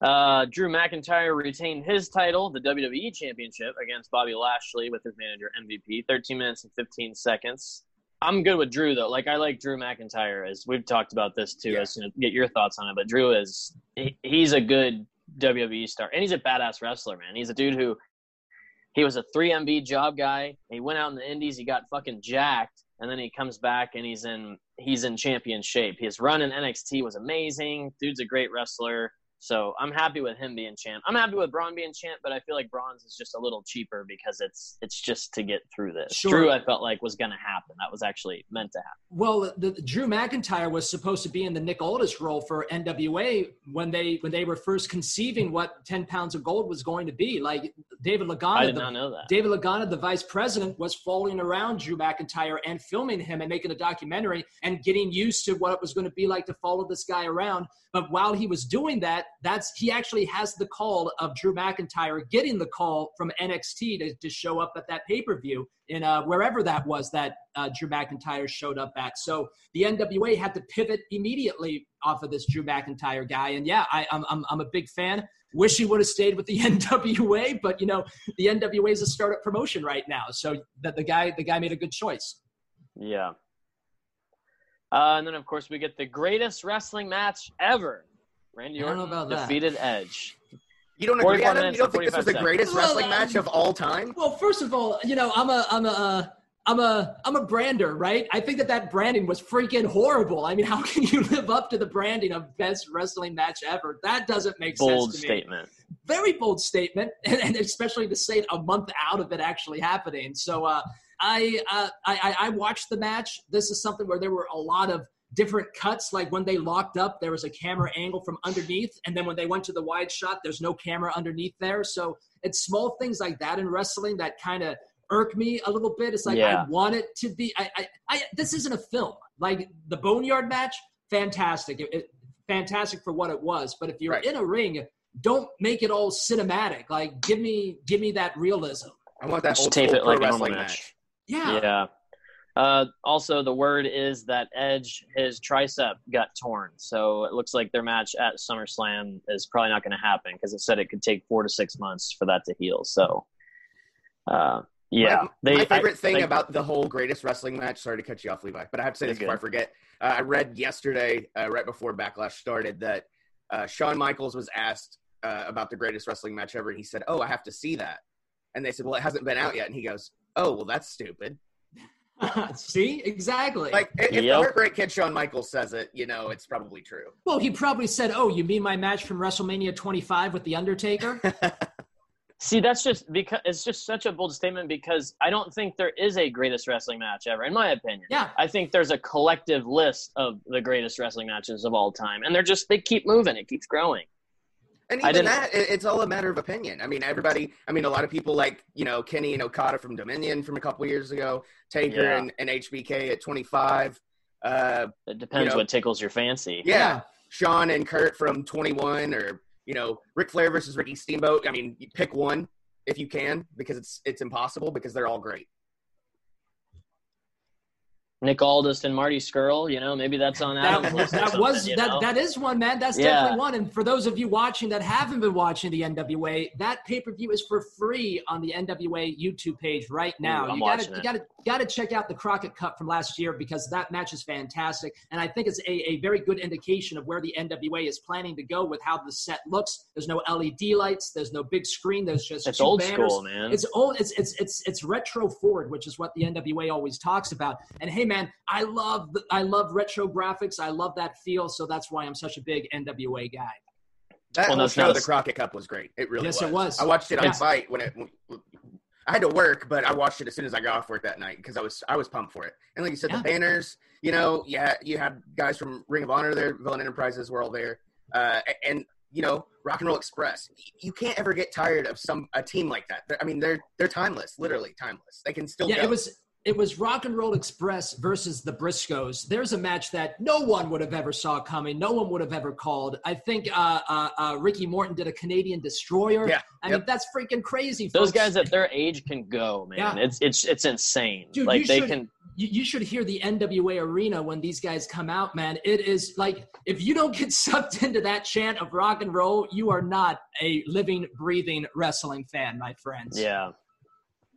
[SPEAKER 2] Uh, Drew McIntyre retained his title, the WWE Championship, against Bobby Lashley with his manager MVP. 13 minutes and 15 seconds. I'm good with Drew though. Like I like Drew McIntyre as we've talked about this too.
[SPEAKER 4] Yeah.
[SPEAKER 2] As you know, get your thoughts on it. But Drew is he, he's a good WWE star and he's a badass wrestler, man. He's a dude who he was a 3MB job guy. He went out in the Indies. He got fucking jacked, and then he comes back and he's in he's in champion shape. His run in NXT was amazing. Dude's a great wrestler. So I'm happy with him being champ. I'm happy with Braun being champ, but I feel like Braun's is just a little cheaper because it's it's just to get through this.
[SPEAKER 5] Sure.
[SPEAKER 2] Drew, I felt like was going to happen. That was actually meant to happen.
[SPEAKER 5] Well, the, the Drew McIntyre was supposed to be in the Nick Aldis role for NWA when they when they were first conceiving what 10 pounds of gold was going to be. Like David Lagana, I
[SPEAKER 2] did
[SPEAKER 5] the,
[SPEAKER 2] not know that.
[SPEAKER 5] David Lagana, the vice president, was following around Drew McIntyre and filming him and making a documentary and getting used to what it was going to be like to follow this guy around. But while he was doing that, that's he actually has the call of Drew McIntyre getting the call from NXT to, to show up at that pay per view in uh, wherever that was that uh, Drew McIntyre showed up at. So the NWA had to pivot immediately off of this Drew McIntyre guy. And yeah, I, I'm, I'm I'm a big fan. Wish he would have stayed with the NWA, but you know the NWA is a startup promotion right now, so that the guy the guy made a good choice.
[SPEAKER 2] Yeah. Uh, and then, of course, we get the greatest wrestling match ever. Randy
[SPEAKER 5] I don't know
[SPEAKER 2] Orton
[SPEAKER 5] about that.
[SPEAKER 2] defeated Edge.
[SPEAKER 4] You don't agree,
[SPEAKER 2] 44
[SPEAKER 4] Adam?
[SPEAKER 2] minutes
[SPEAKER 4] You don't think this was
[SPEAKER 2] 45
[SPEAKER 4] the greatest
[SPEAKER 5] seconds.
[SPEAKER 4] wrestling match of all time?
[SPEAKER 5] Well, first of all, you know I'm a I'm a uh, I'm a I'm a brander, right? I think that that branding was freaking horrible. I mean, how can you live up to the branding of best wrestling match ever? That doesn't make
[SPEAKER 2] Bold
[SPEAKER 5] sense to me.
[SPEAKER 2] statement.
[SPEAKER 5] very bold statement, and, and especially to say it a month out of it actually happening. So uh, I, uh, I I I watched the match. This is something where there were a lot of different cuts. Like when they locked up, there was a camera angle from underneath, and then when they went to the wide shot, there's no camera underneath there. So it's small things like that in wrestling that kind of irk me a little bit. It's like
[SPEAKER 2] Yeah.
[SPEAKER 5] I want it to be. I, I, I this isn't a film. Like the Boneyard match, fantastic. It, it- fantastic for what it was. But if you're
[SPEAKER 4] Right.
[SPEAKER 5] in a ring, don't make it all cinematic. Like give me give me that realism.
[SPEAKER 4] I want that
[SPEAKER 2] Just
[SPEAKER 4] old
[SPEAKER 2] tape
[SPEAKER 4] school
[SPEAKER 2] it like a normal
[SPEAKER 4] wrestling
[SPEAKER 2] match.
[SPEAKER 4] match.
[SPEAKER 5] Yeah.
[SPEAKER 2] Yeah. Uh, also, the word is that Edge, his tricep got torn. So it looks like their match at SummerSlam is probably not going to happen because it said it could take four to six months for that to heal. So, uh, yeah.
[SPEAKER 4] My, my
[SPEAKER 2] I-
[SPEAKER 4] favorite thing
[SPEAKER 2] they-
[SPEAKER 4] about the whole greatest wrestling match. Sorry to cut you off, Levi, but I have to say this before I forget. Uh, I read yesterday, uh, right before Backlash started, that uh, Shawn Michaels was asked uh, about the greatest wrestling match ever, and he said, "Oh, I have to see that." And they said, "Well, it hasn't been out yet." And he goes, "Oh, well, that's stupid."
[SPEAKER 5] See, exactly.
[SPEAKER 4] Like if the
[SPEAKER 2] Yep.
[SPEAKER 4] Heartbreak Kid Shawn Michaels says it, you know, it's probably true.
[SPEAKER 5] well, he probably said, "Oh, you mean my match from WrestleMania 25 with the Undertaker?"
[SPEAKER 2] See, that's just because it's just such a bold statement because I don't think there is a greatest wrestling match ever, in my opinion.
[SPEAKER 5] yeah.
[SPEAKER 2] I think there's a collective list of the greatest wrestling matches of all time, and they're just they keep moving, it keeps growing.
[SPEAKER 4] And even that, it's all a matter of opinion. I mean, everybody. I mean, a lot of people like you know Kenny and Okada from Dominion from a couple years ago, Taker
[SPEAKER 2] Yeah.
[SPEAKER 4] and, and HBK at 25. Uh,
[SPEAKER 2] It depends
[SPEAKER 4] You know-
[SPEAKER 2] what tickles your fancy.
[SPEAKER 4] yeah, Shawn and Kurt from 21, or you know Ric Flair versus Ricky Steamboat. I mean, you pick one if you can because it's it's impossible because they're all great.
[SPEAKER 2] Nick Aldis and Marty Scurll, you know, maybe that's on
[SPEAKER 5] That,
[SPEAKER 2] Adam's list.
[SPEAKER 5] that was that
[SPEAKER 2] know?
[SPEAKER 5] that is one man. That's
[SPEAKER 2] Yeah.
[SPEAKER 5] definitely one. And for those of you watching that haven't been watching the NWA, that pay per view is for free on the NWA YouTube page right now.
[SPEAKER 2] Ooh,
[SPEAKER 5] you gotta you gotta gotta check out the Crockett Cup from last year because that match is fantastic, and I think it's a, a very good indication of where the NWA is planning to go with how the set looks. There's no LED lights. There's no big screen. There's just
[SPEAKER 2] It's
[SPEAKER 5] two
[SPEAKER 2] old
[SPEAKER 5] banners.
[SPEAKER 2] school, man.
[SPEAKER 5] It's old. It's it's it's it's retro forward, which is what the NWA always talks about. And hey, man, I love the, I love retro graphics. I love that feel. So that's why I'm such a big NWA guy.
[SPEAKER 4] That
[SPEAKER 2] Well,
[SPEAKER 4] whole show, the Crockett Cup, was great. It really
[SPEAKER 5] Yes,
[SPEAKER 4] was.
[SPEAKER 5] it was.
[SPEAKER 4] I watched it on
[SPEAKER 5] Yeah.
[SPEAKER 4] site when it. I had to work, but I watched it as soon as I got off work that night because I was I was pumped for it. And like you said,
[SPEAKER 5] Yeah.
[SPEAKER 4] the banners, you know, yeah, you had guys from Ring of Honor there, Villain Enterprises were all there, uh, and you know, Rock and Roll Express. You can't ever get tired of some a team like that. They're- I mean, they're they're timeless, literally timeless. They can still
[SPEAKER 5] Yeah,
[SPEAKER 4] go.
[SPEAKER 5] it was it was Rock and Roll Express versus the Briscoes. There's a match that no one would have ever saw coming. No one would have ever called. I think uh, uh, uh, Ricky Morton did a Canadian Destroyer.
[SPEAKER 4] Yeah,
[SPEAKER 5] I
[SPEAKER 4] yep.
[SPEAKER 5] mean that's freaking crazy.
[SPEAKER 2] Those guys at their age can go, man.
[SPEAKER 5] Yeah.
[SPEAKER 2] It's it's it's insane.
[SPEAKER 5] Dude,
[SPEAKER 2] like they
[SPEAKER 5] should-
[SPEAKER 2] can
[SPEAKER 5] you, you should hear the NWA arena when these guys come out, man. It is like if you don't get sucked into that chant of rock and roll, you are not a living, breathing wrestling fan, my friends.
[SPEAKER 2] Yeah.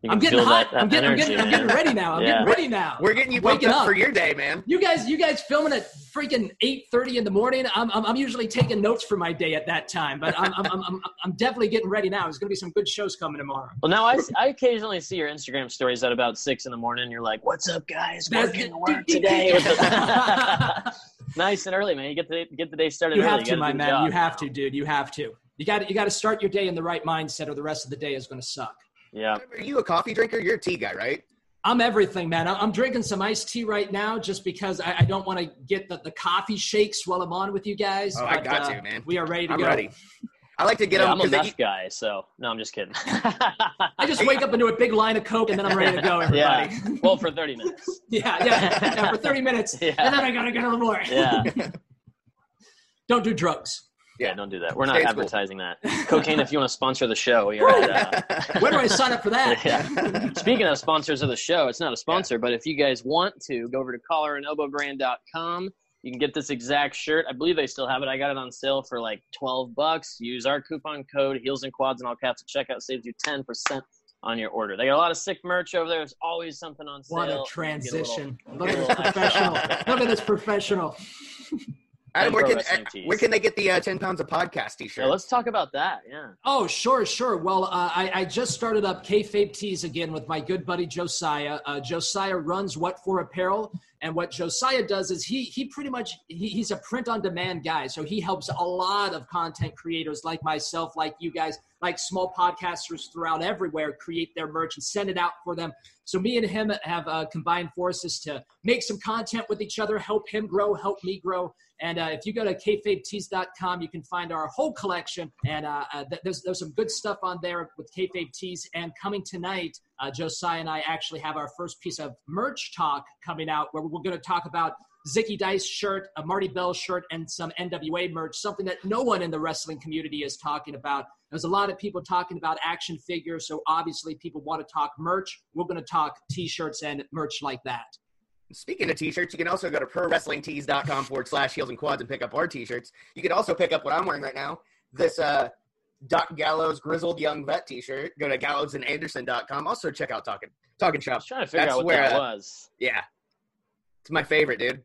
[SPEAKER 2] You
[SPEAKER 5] I'm getting
[SPEAKER 2] feel
[SPEAKER 5] hot.
[SPEAKER 2] that- that
[SPEAKER 5] I'm getting, I'm getting, I'm getting ready now. I'm
[SPEAKER 2] Yeah.
[SPEAKER 5] getting ready now.
[SPEAKER 4] We're getting you
[SPEAKER 5] waking
[SPEAKER 4] up, for your day, man.
[SPEAKER 5] You guys, you guys filming at freaking eight thirty in the morning. I'm, I'm, I'm usually taking notes for my day at that time, but I'm, I'm, I'm, I'm, I'm definitely getting ready now. There's gonna be some good shows coming tomorrow.
[SPEAKER 2] Well, now I, I occasionally see your Instagram stories at about six in the morning. You're like, "What's up, guys?
[SPEAKER 5] That's-
[SPEAKER 2] Working to work today." nice and early, man. You get the get the day started
[SPEAKER 5] You
[SPEAKER 2] early.
[SPEAKER 5] have to,
[SPEAKER 2] gotta
[SPEAKER 5] my man. You have to, dude. You have to. You got you got to start your day in the right mindset, or the rest of the day is gonna suck.
[SPEAKER 2] Yeah.
[SPEAKER 4] Are you a coffee drinker? You're a tea guy, right?
[SPEAKER 5] I'm everything, man. I- I'm drinking some iced tea right now just because I, I don't want to get the, the coffee shakes while I'm on with you guys.
[SPEAKER 4] Oh, I got
[SPEAKER 5] uh,
[SPEAKER 4] to, man.
[SPEAKER 5] We are ready to
[SPEAKER 4] I'm
[SPEAKER 5] go.
[SPEAKER 4] ready. I like to get
[SPEAKER 2] Yeah,
[SPEAKER 4] them
[SPEAKER 2] I'm a
[SPEAKER 4] because
[SPEAKER 2] meth guy, so no, I'm just kidding.
[SPEAKER 5] I just wake up into a big line of Coke and then I'm ready to go, everybody.
[SPEAKER 2] yeah. Well, for 30 minutes.
[SPEAKER 5] yeah, yeah, yeah, for 30 minutes.
[SPEAKER 2] Yeah.
[SPEAKER 5] And then I gotta get a little more.
[SPEAKER 2] Yeah.
[SPEAKER 5] Don't do drugs.
[SPEAKER 2] Yeah, don't do that. We're not
[SPEAKER 4] Stay
[SPEAKER 2] advertising that. Cocaine, if you want to sponsor the show, you're at, uh,
[SPEAKER 5] Where do I sign up for that?
[SPEAKER 2] yeah. Speaking of sponsors of the show, it's not a sponsor, but if you guys want to, go over to collarandelbowbrand.com. You can get this exact shirt. I believe they still have it. I got it on sale for like 12 bucks. Use our coupon code Heels and Quads and all caps at checkout. Saves you 10% on your order. They got a lot of sick merch over there. There's always something on sale.
[SPEAKER 5] What a transition.
[SPEAKER 2] little-
[SPEAKER 5] Look at this professional. Look at this professional.
[SPEAKER 4] Adam, where can,
[SPEAKER 2] wrestling tees.
[SPEAKER 4] where can they get the uh, 10 pounds of podcast t
[SPEAKER 2] Yeah,
[SPEAKER 4] shirt?
[SPEAKER 2] let's talk about that. Yeah.
[SPEAKER 5] Oh, sure, sure. Well, uh, I, I just started up Kayfabe Tees again with my good buddy Josiah. Uh, Josiah runs What For Apparel, and what Josiah does is he he pretty much he, he's a print on demand guy. So he helps a lot of content creators like myself, like you guys, like small podcasters throughout everywhere create their merch and send it out for them. So me and him have uh, combined forces to make some content with each other, help him grow, help me grow. And uh, if you go to kayfabetees.com, you can find our whole collection. And uh, uh, th- there's, there's some good stuff on there with kayfabe tees. And coming tonight, uh, Josiah and I actually have our first piece of merch talk coming out where we're going to talk about Zicky Dice shirt, a Marti Belle shirt, and some NWA merch, something that no one in the wrestling community is talking about. There's a lot of people talking about action figures, so obviously people want to talk merch. We're going to talk t-shirts and merch like that.
[SPEAKER 4] Speaking of t-shirts, you can also go to prowrestlingtees.com forward slash heels and quads and pick up our t-shirts. You can also pick up what I'm wearing right now, this uh, Doc Gallows Grizzled Young Vet t-shirt. Go to gallowsandanderson.com. Also check out Talking Talking
[SPEAKER 2] I
[SPEAKER 4] Shop.
[SPEAKER 2] was trying to figure
[SPEAKER 4] That's
[SPEAKER 2] out what
[SPEAKER 4] where,
[SPEAKER 2] that
[SPEAKER 4] uh,
[SPEAKER 2] was.
[SPEAKER 4] Yeah. It's my favorite, dude.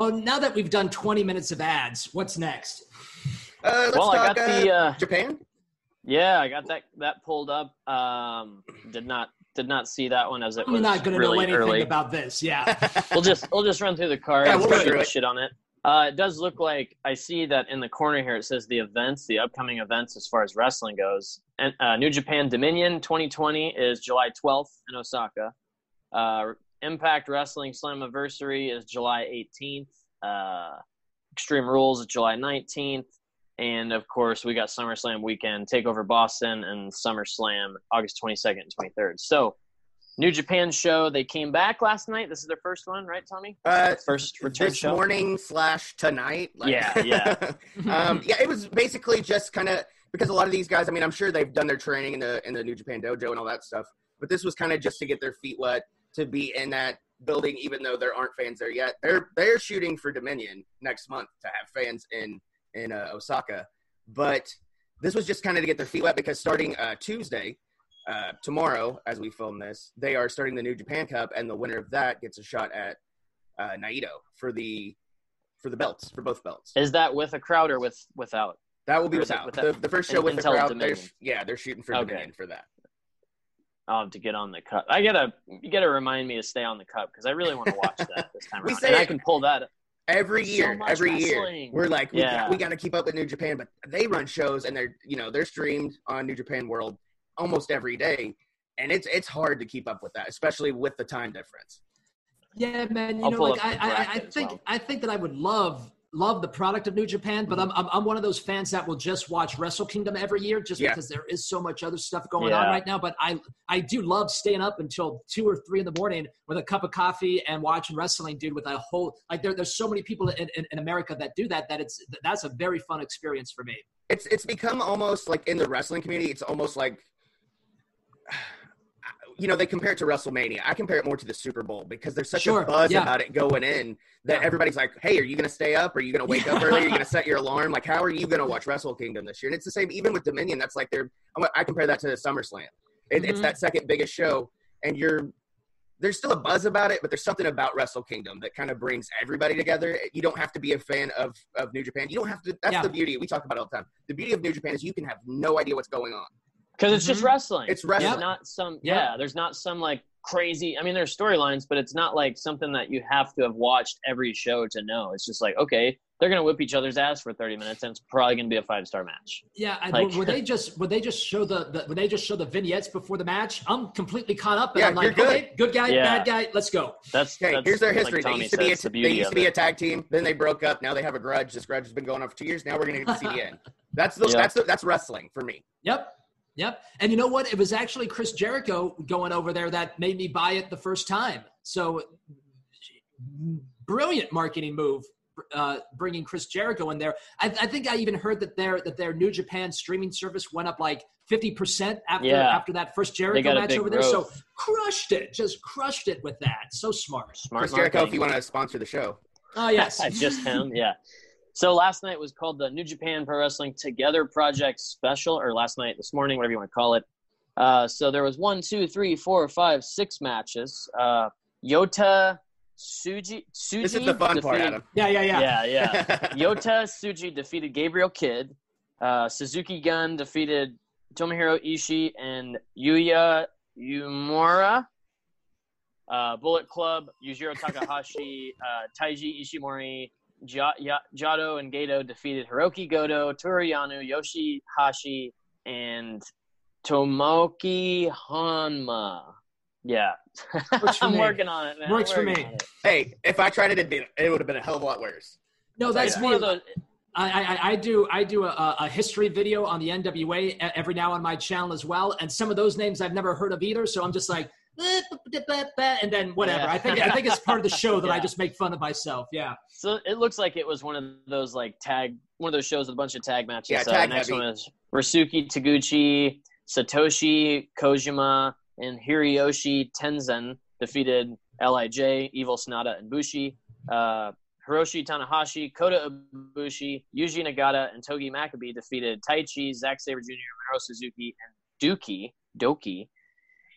[SPEAKER 5] Well, now that we've done 20 minutes of ads, what's next?
[SPEAKER 4] Uh, let's
[SPEAKER 2] Well, I got
[SPEAKER 4] uh,
[SPEAKER 2] the, uh,
[SPEAKER 4] Japan.
[SPEAKER 2] Yeah, I got that that pulled up. Um, did not did not see that one as it
[SPEAKER 5] I'm
[SPEAKER 2] was
[SPEAKER 5] not going to
[SPEAKER 2] really
[SPEAKER 5] know anything
[SPEAKER 2] early.
[SPEAKER 5] about this. Yeah.
[SPEAKER 2] we'll just we'll just run through the cards.
[SPEAKER 4] Yeah, we'll
[SPEAKER 2] and
[SPEAKER 4] through it.
[SPEAKER 2] shit on it. Uh, it does look like I see that in the corner here. It says the events, the upcoming events as far as wrestling goes. And uh, New Japan Dominion 2020 is July 12th in Osaka. Uh, Impact Wrestling Slammiversary is July 18th. Uh, Extreme Rules is July 19th. And of course, we got SummerSlam weekend, Takeover Boston, and SummerSlam August 22nd and 23rd. So, New Japan show, they came back last night. This is their first one, right, Tommy?
[SPEAKER 4] Uh,
[SPEAKER 2] First return
[SPEAKER 4] this
[SPEAKER 2] show.
[SPEAKER 4] morning slash tonight. like-
[SPEAKER 2] Yeah, yeah.
[SPEAKER 4] um, yeah, it was basically just kind of because a lot of these guys. I mean, I'm sure they've done their training in the in the New Japan dojo and all that stuff, but this was kind of just to get their feet wet to be in that building, even though there aren't fans there yet. They're they're shooting for Dominion next month to have fans in in uh, Osaka, but this was just kind of to get their feet wet because starting uh, Tuesday. Uh, tomorrow, as we film this, they are starting the New Japan Cup, and the winner of that gets a shot at uh, Naito for the for the belts for both belts.
[SPEAKER 2] Is that with a crowd or with without?
[SPEAKER 4] That will be
[SPEAKER 2] Or is it
[SPEAKER 4] without
[SPEAKER 2] without-
[SPEAKER 4] the, the first show with the crowd. They're, yeah, they're shooting for
[SPEAKER 2] Okay.
[SPEAKER 4] Dominion for that.
[SPEAKER 2] I'll have to get on the cup. I gotta you gotta remind me to stay on the cup because I really want to watch that this time
[SPEAKER 4] We
[SPEAKER 2] around.
[SPEAKER 4] say
[SPEAKER 2] And I can pull that.
[SPEAKER 4] Every
[SPEAKER 2] So
[SPEAKER 4] year,
[SPEAKER 2] much
[SPEAKER 4] every year, we're like, we,
[SPEAKER 2] Yeah.
[SPEAKER 4] got, we got to keep up with New Japan, but they run shows and they're you know they're streamed on New Japan World almost every day, and it's it's hard to keep up with that, especially with the time difference.
[SPEAKER 5] Yeah, man. You
[SPEAKER 2] I'll
[SPEAKER 5] know, like I, I, I think
[SPEAKER 2] well.
[SPEAKER 5] I think that I would love love the product of New Japan, but I'm, I'm I'm one of those fans that will just watch Wrestle Kingdom every year just
[SPEAKER 4] Yeah.
[SPEAKER 5] because there is so much other stuff going on right now. But I I do love staying up until two or three in the morning with a cup of coffee and watching wrestling, dude. With a whole like there, there's so many people in, in, in America that do that that it's that's a very fun experience for me.
[SPEAKER 4] It's it's become almost like in the wrestling community, it's almost like you know, they compare it to WrestleMania. I compare it more to the Super Bowl because there's such
[SPEAKER 5] Sure,
[SPEAKER 4] a buzz
[SPEAKER 5] yeah.
[SPEAKER 4] about it going in that
[SPEAKER 5] Yeah.
[SPEAKER 4] everybody's like, "Hey, are you going to stay up? Are you going to wake up early? Are you going to set your alarm? Like, how are you going to watch Wrestle Kingdom this year?" And it's the same even with Dominion. That's like they're. I compare that to the SummerSlam. It, It's
[SPEAKER 5] Mhm.
[SPEAKER 4] that second biggest show, and you're. There's still a buzz about it, but there's something about Wrestle Kingdom that kind of brings everybody together. You don't have to be a fan of, of New Japan. You don't have to. That's the beauty. We talk about all the time. The beauty of New Japan is you can have no idea what's going on.
[SPEAKER 2] Because it's just
[SPEAKER 5] Mhm.
[SPEAKER 2] wrestling.
[SPEAKER 4] It's wrestling.
[SPEAKER 2] It's not some
[SPEAKER 5] Yeah.
[SPEAKER 2] yeah. There's not some like crazy. I mean, there's storylines, but it's not like something that you have to have watched every show to know. It's just like okay, they're gonna whip each other's ass for 30 minutes, and it's probably gonna be a five star match.
[SPEAKER 5] Yeah, I,
[SPEAKER 2] Like-
[SPEAKER 5] would they just would they just show the, the would they just show the vignettes before the match? I'm completely caught up, and
[SPEAKER 4] Yeah,
[SPEAKER 5] I'm like,
[SPEAKER 4] you're good.
[SPEAKER 5] okay, good guy,
[SPEAKER 2] Yeah.
[SPEAKER 5] bad guy, let's go.
[SPEAKER 2] That's
[SPEAKER 4] Okay,
[SPEAKER 2] that's,
[SPEAKER 4] here's their
[SPEAKER 2] like
[SPEAKER 4] history. they used to be a,
[SPEAKER 2] the
[SPEAKER 4] they used to be a tag team. Then they broke up. Now they have a grudge. This grudge has been going on for two years. Now we're going to see the end. That's the,
[SPEAKER 2] Yeah.
[SPEAKER 4] that's the, that's wrestling for me.
[SPEAKER 5] Yep. Yep. And you know what? It was actually Chris Jericho going over there that made me buy it the first time. So brilliant marketing move. Uh, bringing Chris Jericho in there, I, I think I even heard that their that their New Japan streaming service went up like fifty percent after
[SPEAKER 2] Yeah.
[SPEAKER 5] after that first Jericho match
[SPEAKER 2] big
[SPEAKER 5] over there. So crushed it, just crushed it with that. So smart.
[SPEAKER 2] Smart
[SPEAKER 4] Chris Jericho, if you want to sponsor the show.
[SPEAKER 5] Oh yes,
[SPEAKER 2] just him, yeah. So last night was called the New Japan Pro Wrestling Together Project Special, or last night, this morning, whatever you want to call it. Uh, so there was one, two, three, four, five, six matches. Uh, Yota Suji, Suji
[SPEAKER 4] This is the fun part,
[SPEAKER 2] defeated-
[SPEAKER 4] Adam.
[SPEAKER 5] yeah, yeah, yeah.
[SPEAKER 2] Yeah, yeah. Yota Tsuji defeated Gabriel Kidd. Uh, Suzuki Gun defeated Tomohiro Ishii and Yuya Uemura. Uh, Bullet Club, Yujiro Takahashi, uh, Taiji Ishimori, Ja- Ya- Jado and Gato defeated Hiroki Goto, Toru Yano, Yoshihashi, and Tomoki Hanma. Yeah.
[SPEAKER 5] Works for
[SPEAKER 2] I'm
[SPEAKER 5] me.
[SPEAKER 2] working on it, man.
[SPEAKER 5] Works for me.
[SPEAKER 4] hey, if I tried it, it'd be, it would have been a hell of a lot worse.
[SPEAKER 5] No, that's
[SPEAKER 2] It's
[SPEAKER 5] me.
[SPEAKER 2] one of those.
[SPEAKER 5] I, I, I do I do a, a history video on the NWA every now on my channel as well, and some of those names I've never heard of either. So I'm just like, and then whatever.
[SPEAKER 2] Yeah.
[SPEAKER 5] I think I think it's part of the show that I just make fun of myself. Yeah,
[SPEAKER 2] So it looks like it was one of those like tag, one of those shows with a bunch of tag matches.
[SPEAKER 4] Yeah,
[SPEAKER 2] so
[SPEAKER 4] tag
[SPEAKER 2] the next
[SPEAKER 4] heavy.
[SPEAKER 2] one is Rasuki Taguchi, Satoshi Kojima, and Hiroyoshi Tenzen defeated Lij, Evil Sanada, and Bushi. Uh, Hiroshi Tanahashi, Kota Ibushi, Yuji Nagata, and Togi Makabe defeated Taichi, Zack Sabre Jr., Miro Suzuki, and Duki, Doki.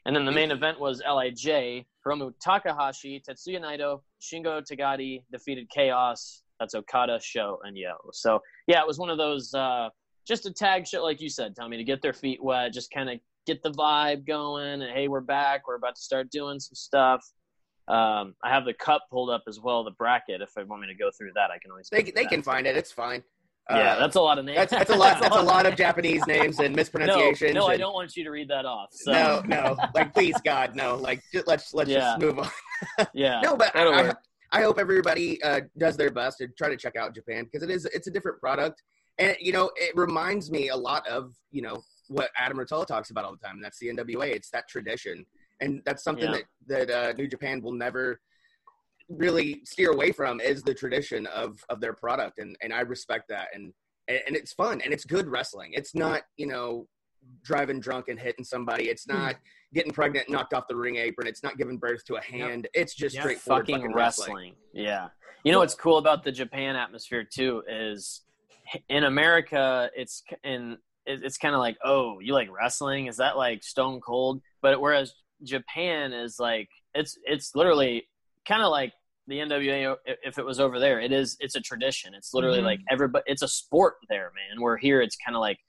[SPEAKER 2] And then the main event was Lij. Hiromu Takahashi, Tetsuya Naito, Shingo Takagi defeated Chaos. That's Okada, Show, and Yo. So yeah, it was one of those uh, just a tag shit like you said, Tommy, to get their feet wet, just kind of get the vibe going. And hey, we're back. We're about to start doing some stuff. Um, I have the cup pulled up as well, the bracket. If I want me to go through that, I can always.
[SPEAKER 4] They, they
[SPEAKER 2] that.
[SPEAKER 4] can find it. It's fine.
[SPEAKER 2] Yeah,
[SPEAKER 4] Uh,
[SPEAKER 2] that's a lot of names.
[SPEAKER 4] that's, that's a lot. That's a lot of Japanese names and mispronunciations.
[SPEAKER 2] no, I
[SPEAKER 4] and-
[SPEAKER 2] don't want you to read that off. So,
[SPEAKER 4] No, no. Like, please, God, no. Like, just, let's let's
[SPEAKER 2] Yeah.
[SPEAKER 4] just move on.
[SPEAKER 2] Yeah,
[SPEAKER 4] no, but
[SPEAKER 2] that'll
[SPEAKER 4] I,
[SPEAKER 2] work.
[SPEAKER 4] I hope everybody uh, does their best to try to check out Japan because it is it's a different product, and you know it reminds me a lot of you know what Adam Rotella talks about all the time, and that's the NWA. It's that tradition, and that's something
[SPEAKER 2] Yeah.
[SPEAKER 4] that that uh, New Japan will never really steer away from is the tradition of of their product, and and I respect that, and and, and it's fun and it's good wrestling. It's not you know driving drunk and hitting somebody. It's
[SPEAKER 2] Hmm.
[SPEAKER 4] not getting pregnant, knocked off the ring apron. It's not giving birth to a hand. It's just
[SPEAKER 5] Yep.
[SPEAKER 4] straightforward
[SPEAKER 2] fucking,
[SPEAKER 4] fucking
[SPEAKER 2] wrestling. Yeah. You know what's cool about the Japan atmosphere too is in America, it's in it's kind of like, oh, you like wrestling? Is that like Stone Cold? But whereas Japan is like, it's it's literally kind of like the NWA if it was over there. It is it's a tradition. It's literally
[SPEAKER 5] Mhm.
[SPEAKER 2] like everybody. It's a sport there, man. Where here it's kind of like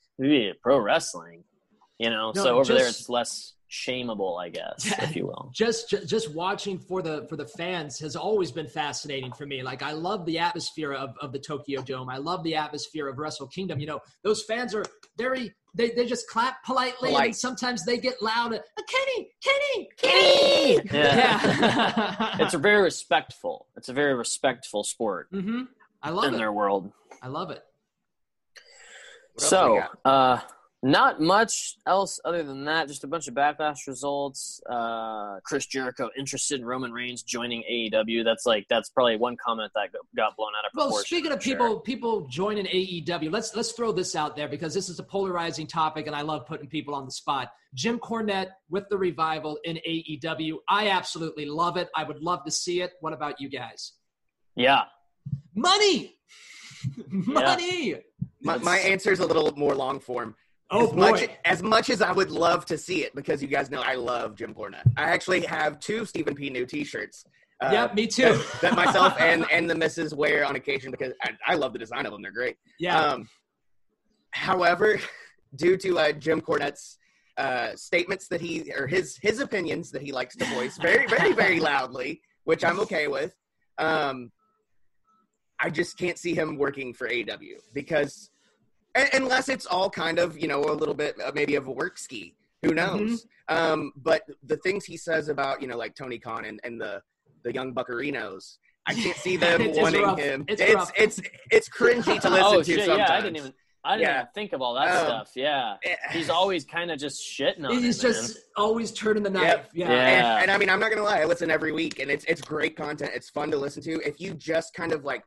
[SPEAKER 2] pro wrestling, you know.
[SPEAKER 5] No,
[SPEAKER 2] so over there it's less shameable, I guess, if you will.
[SPEAKER 5] just ju- just watching for the for the fans has always been fascinating for me. Like I love the atmosphere of, of the Tokyo Dome. I love the atmosphere of Wrestle Kingdom. You know, those fans are very they, they just clap politely and sometimes they get loud. Uh, Kenny, Kenny, Kenny.
[SPEAKER 2] Yeah.
[SPEAKER 5] Yeah.
[SPEAKER 2] it's a very respectful. It's a very respectful sport
[SPEAKER 5] Mm-hmm. I love
[SPEAKER 2] in
[SPEAKER 5] it.
[SPEAKER 2] their world.
[SPEAKER 5] I love it.
[SPEAKER 4] What
[SPEAKER 2] So, uh, Not much else other than that. Just a bunch of backlash results. Uh, Chris Jericho interested in Roman Reigns joining AEW. That's like that's probably one comment that got blown out of proportion.
[SPEAKER 5] Well, speaking of
[SPEAKER 2] I'm sure.
[SPEAKER 5] people people joining AEW, let's let's throw this out there because this is a polarizing topic, and I love putting people on the spot. Jim Cornette with the revival in AEW. I absolutely love it. I would love to see it. What about you guys?
[SPEAKER 2] Yeah,
[SPEAKER 5] Money, money.
[SPEAKER 4] My, my answer is a little more long form.
[SPEAKER 5] Oh
[SPEAKER 4] as much
[SPEAKER 5] boy.
[SPEAKER 4] as much as I would love to see it, because you guys know I love Jim Cornette. I actually have two Stephen P. New T-shirts. uh,
[SPEAKER 5] yeah, me too.
[SPEAKER 4] that, that myself and and the missus wear on occasion because I, I love the design of them. They're great.
[SPEAKER 5] yeah.
[SPEAKER 4] Um, however, due to uh, Jim Cornette's uh, statements that he or his his opinions that he likes to voice very very very loudly, which I'm okay with, um, I just can't see him working for AEW because unless it's all kind of you know a little bit uh, maybe of a work ski. Who knows? Um, but the things he says about you know like Tony Khan and, and the the young Buccarinos. I can't see them
[SPEAKER 5] It's
[SPEAKER 4] wanting
[SPEAKER 5] rough.
[SPEAKER 4] him.
[SPEAKER 5] It's
[SPEAKER 4] It's it's it's cringy to listen
[SPEAKER 2] oh
[SPEAKER 4] to
[SPEAKER 2] shit!
[SPEAKER 4] sometimes.
[SPEAKER 2] Yeah, I didn't even I didn't
[SPEAKER 4] Yeah.
[SPEAKER 2] even think of all that
[SPEAKER 4] Um,
[SPEAKER 2] stuff. Yeah,
[SPEAKER 4] Eh,
[SPEAKER 2] he's always kind of just shitting on
[SPEAKER 5] He's
[SPEAKER 2] it, man.
[SPEAKER 5] just always turning the knife.
[SPEAKER 4] Yep.
[SPEAKER 5] Yeah.
[SPEAKER 2] Yeah.
[SPEAKER 4] and, and I mean, I'm not gonna lie, I listen every week, and it's it's great content. It's fun to listen to. If you just kind of like,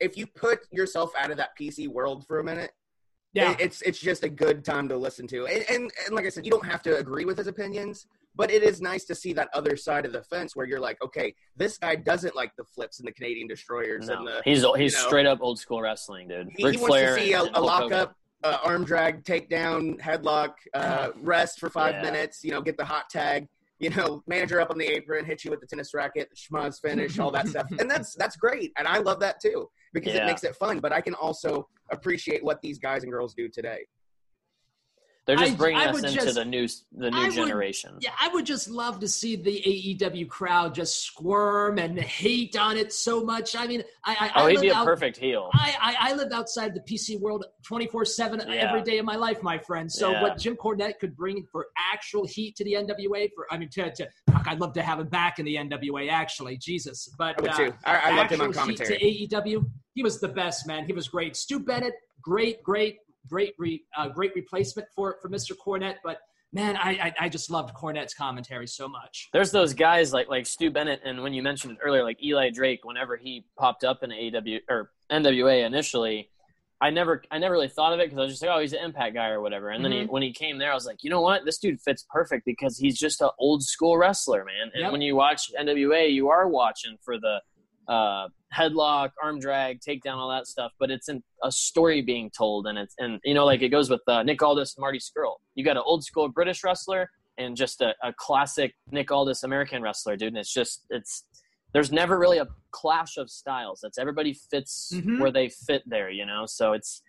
[SPEAKER 4] if you put yourself out of that PC world for a minute,
[SPEAKER 5] Yeah.
[SPEAKER 4] it- it's it's just a good time to listen to. And, and and like I said, you don't have to agree with his opinions, but it is nice to see that other side of the fence where you're like, okay, this guy doesn't like the flips and the Canadian destroyers and
[SPEAKER 2] no,
[SPEAKER 4] the
[SPEAKER 2] he's he's
[SPEAKER 4] you know.
[SPEAKER 2] straight up old school wrestling, dude.
[SPEAKER 4] he,
[SPEAKER 2] Ric
[SPEAKER 4] he wants to see a,
[SPEAKER 2] and, and
[SPEAKER 4] a lockup, uh, arm drag, takedown, headlock, uh, rest for five
[SPEAKER 2] Yeah.
[SPEAKER 4] minutes. You know, get the hot tag. You know, manager up on the apron, hit you with the tennis racket, schmozz finish, all that stuff, and that's that's great, and I love that too because it makes it fun. But I can also appreciate what these guys and girls do today.
[SPEAKER 2] They're just
[SPEAKER 5] I-
[SPEAKER 2] bringing
[SPEAKER 5] I
[SPEAKER 2] us
[SPEAKER 5] would
[SPEAKER 2] into
[SPEAKER 5] just-
[SPEAKER 2] the new the new
[SPEAKER 5] I would-
[SPEAKER 2] generation.
[SPEAKER 5] Yeah, I would just love to see the AEW crowd just squirm and hate on it so much. I mean, I, I,
[SPEAKER 2] Oh,
[SPEAKER 5] I
[SPEAKER 2] he'd
[SPEAKER 5] live
[SPEAKER 2] be a
[SPEAKER 5] out,
[SPEAKER 2] perfect heel.
[SPEAKER 5] I, I, I live outside the PC world 24 7 every day of my life, my friend. So,
[SPEAKER 2] Yeah.
[SPEAKER 5] what Jim Cornette could bring for actual heat to the NWA, for I mean, to, to fuck, I'd love to have him back in the NWA, actually. Jesus. But
[SPEAKER 4] I would
[SPEAKER 5] uh,
[SPEAKER 4] too. I, I loved him on commentary.
[SPEAKER 5] To AEW, he was the best, man. He was great. Stu Bennett, great, great, great, re, uh, great replacement for for Mr. Cornette, But man, I, I I just loved Cornette's commentary so much.
[SPEAKER 2] There's those guys like like Stu Bennett, and when you mentioned it earlier, like Eli Drake, whenever he popped up in AEW or NWA initially, I never I never really thought of it because I was just like, oh, he's an Impact guy or whatever. And then he,
[SPEAKER 5] Mhm.
[SPEAKER 2] when he came there, I was like, you know what, this dude fits perfect because he's just an old school wrestler, man. And
[SPEAKER 5] Yep.
[SPEAKER 2] when you watch NWA, you are watching for the uh, headlock, arm drag, takedown, all that stuff. But it's in a story being told, and it's and you know like it goes with uh, Nick Aldis and Marty Scurll. You got an old school British wrestler and just a, a classic Nick Aldis American wrestler, dude. And it's just it's there's never really a clash of styles. That's everybody fits
[SPEAKER 5] Mhm.
[SPEAKER 2] where they fit there, you know. So it's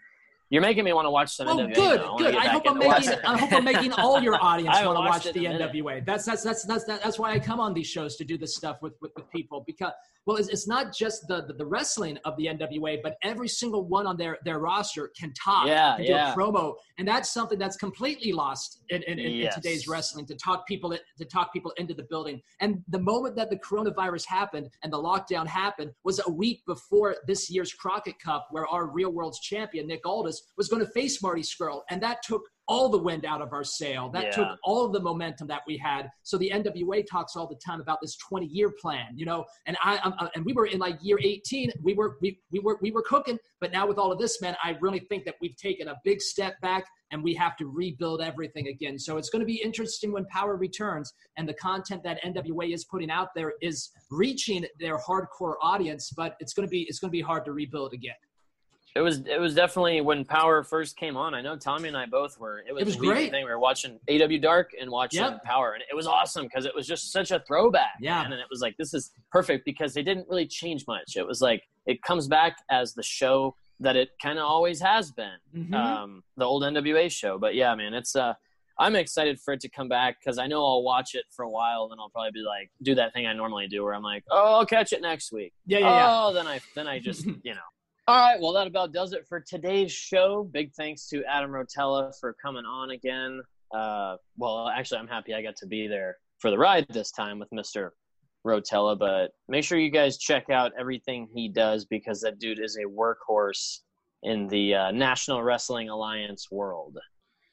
[SPEAKER 2] you're making me want to watch some
[SPEAKER 5] Oh,
[SPEAKER 2] NWA.
[SPEAKER 5] good.
[SPEAKER 2] I
[SPEAKER 5] good.
[SPEAKER 2] get
[SPEAKER 5] I hope I'm making. I hope I'm making all your audience
[SPEAKER 2] I
[SPEAKER 5] want to watch the
[SPEAKER 2] in a minute.
[SPEAKER 5] NWA. That's that's that's that's that's why I come on these shows to do this stuff with with, with people because well, it's, it's not just the, the the wrestling of the NWA, but every single one on their their roster can talk,
[SPEAKER 2] Yeah,
[SPEAKER 5] can do
[SPEAKER 2] yeah.
[SPEAKER 5] a promo, and that's something that's completely lost in, in, in,
[SPEAKER 2] Yes.
[SPEAKER 5] in today's wrestling. To talk people to talk people into the building, and the moment that the coronavirus happened and the lockdown happened was a week before this year's Crockett Cup, where our Real World's champion Nick Aldis was going to face Marty Scurll, and that took all the wind out of our sail. That
[SPEAKER 2] Yeah.
[SPEAKER 5] took all of the momentum that we had. So the NWA talks all the time about this 20-year plan, you know. And I, I'm, uh, and we were in like year 18. We were we we were we were cooking, but now with all of this, man, I really think that we've taken a big step back, and we have to rebuild everything again. So it's going to be interesting when power returns, and the content that NWA is putting out there is reaching their hardcore audience, but it's going to be it's going to be hard to rebuild again.
[SPEAKER 2] It was it was definitely when Power first came on. I know Tommy and I both were. It was,
[SPEAKER 5] It was great.
[SPEAKER 2] Thing. We were watching AEW Dark and watching
[SPEAKER 5] Yep.
[SPEAKER 2] Power, and it was awesome because it was just such a throwback.
[SPEAKER 5] Yeah.
[SPEAKER 2] man. and it was like this is perfect because they didn't really change much. It was like it comes back as the show that it kind of always has been,
[SPEAKER 5] Mhm.
[SPEAKER 2] um, the old NWA show. But yeah, man, it's uh, I'm excited for it to come back because I know I'll watch it for a while, then I'll probably be like do that thing I normally do where I'm like, oh, I'll catch it next week.
[SPEAKER 5] Yeah, yeah, yeah.
[SPEAKER 2] Oh, then I then I just you know. All right, well that about does it for today's show. Big thanks to Adam Rotella for coming on again. Uh, well, actually, I'm happy I got to be there for the ride this time with Mister Rotella. But make sure you guys check out everything he does because that dude is a workhorse in the uh, National Wrestling Alliance world.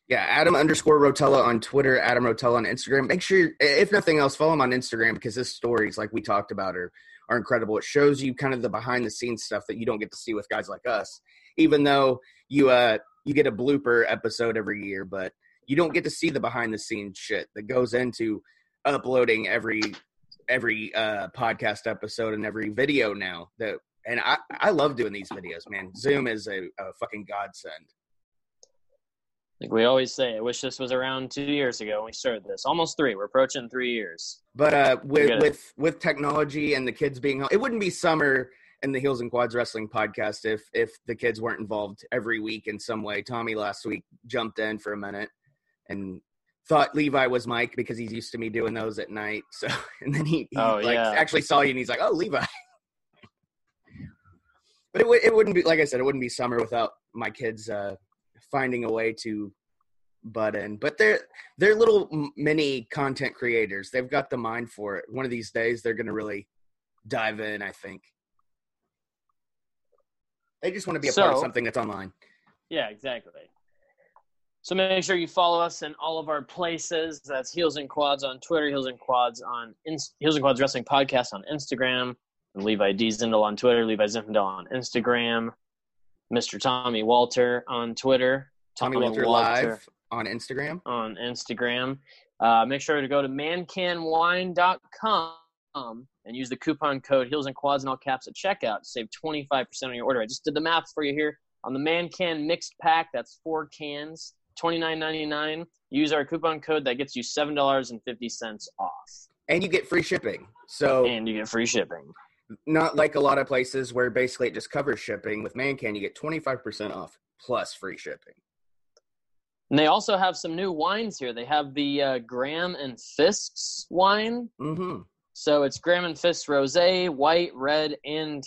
[SPEAKER 4] Yeah, Adam underscore Rotella on Twitter, Adam Rotella on Instagram. Make sure, if nothing else, follow him on Instagram because his stories, like we talked about, are are incredible. It shows you kind of the behind the scenes stuff that you don't get to see with guys like us. Even though you uh you get a blooper episode every year, but you don't get to see the behind the scenes shit that goes into uploading every every uh podcast episode and every video now that and I, I love doing these videos, man. Zoom is a, a fucking godsend.
[SPEAKER 2] Like we always say, I wish this was around two years ago when we started this. Almost three. We're approaching three years.
[SPEAKER 4] But uh, with with with technology and the kids being, it wouldn't be summer in the Heels and Quads Wrestling podcast if if the kids weren't involved every week in some way. Tommy last week jumped in for a minute and thought Levi was Mike because he's used to me doing those at night. So and then he, he
[SPEAKER 2] Oh,
[SPEAKER 4] like
[SPEAKER 2] yeah.
[SPEAKER 4] actually saw you and he's like, oh Levi. but it w- it wouldn't be like I said, it wouldn't be summer without my kids uh, finding a way to butt in. But they're they're little mini content creators. They've got the mind for it. One of these days, they're going to really dive in. I think they just want to be a part of something that's online.
[SPEAKER 2] Yeah, exactly. So make sure you follow us in all of our places. That's Heels and Quads on Twitter, Heels and Quads on Inst- Heels and Quads Wrestling Podcast on Instagram, and Levi D Zindel on Twitter, Levi Zinfandel on Instagram, Mr. Tommy Walter on Twitter,
[SPEAKER 4] Tommy Walter live on Instagram.
[SPEAKER 2] on Instagram. Uh, make sure to go to mancanwine.com and use the coupon code Heels and Quads in all caps at checkout to save 25% on your order. I just did the math for you here on the Man Can mixed pack. That's four cans, $29.99. Use our coupon code that gets you $7.50 off,
[SPEAKER 4] And you get free shipping. So
[SPEAKER 2] and you get free shipping.
[SPEAKER 4] Not like a lot of places where basically it just covers shipping. With Mancan, you get 25% off plus free shipping.
[SPEAKER 2] And they also have some new wines here. They have the uh, Graham and Fisk's wine.
[SPEAKER 4] Mm-hmm.
[SPEAKER 2] So it's Graham and Fisk's Rosé, white, red, and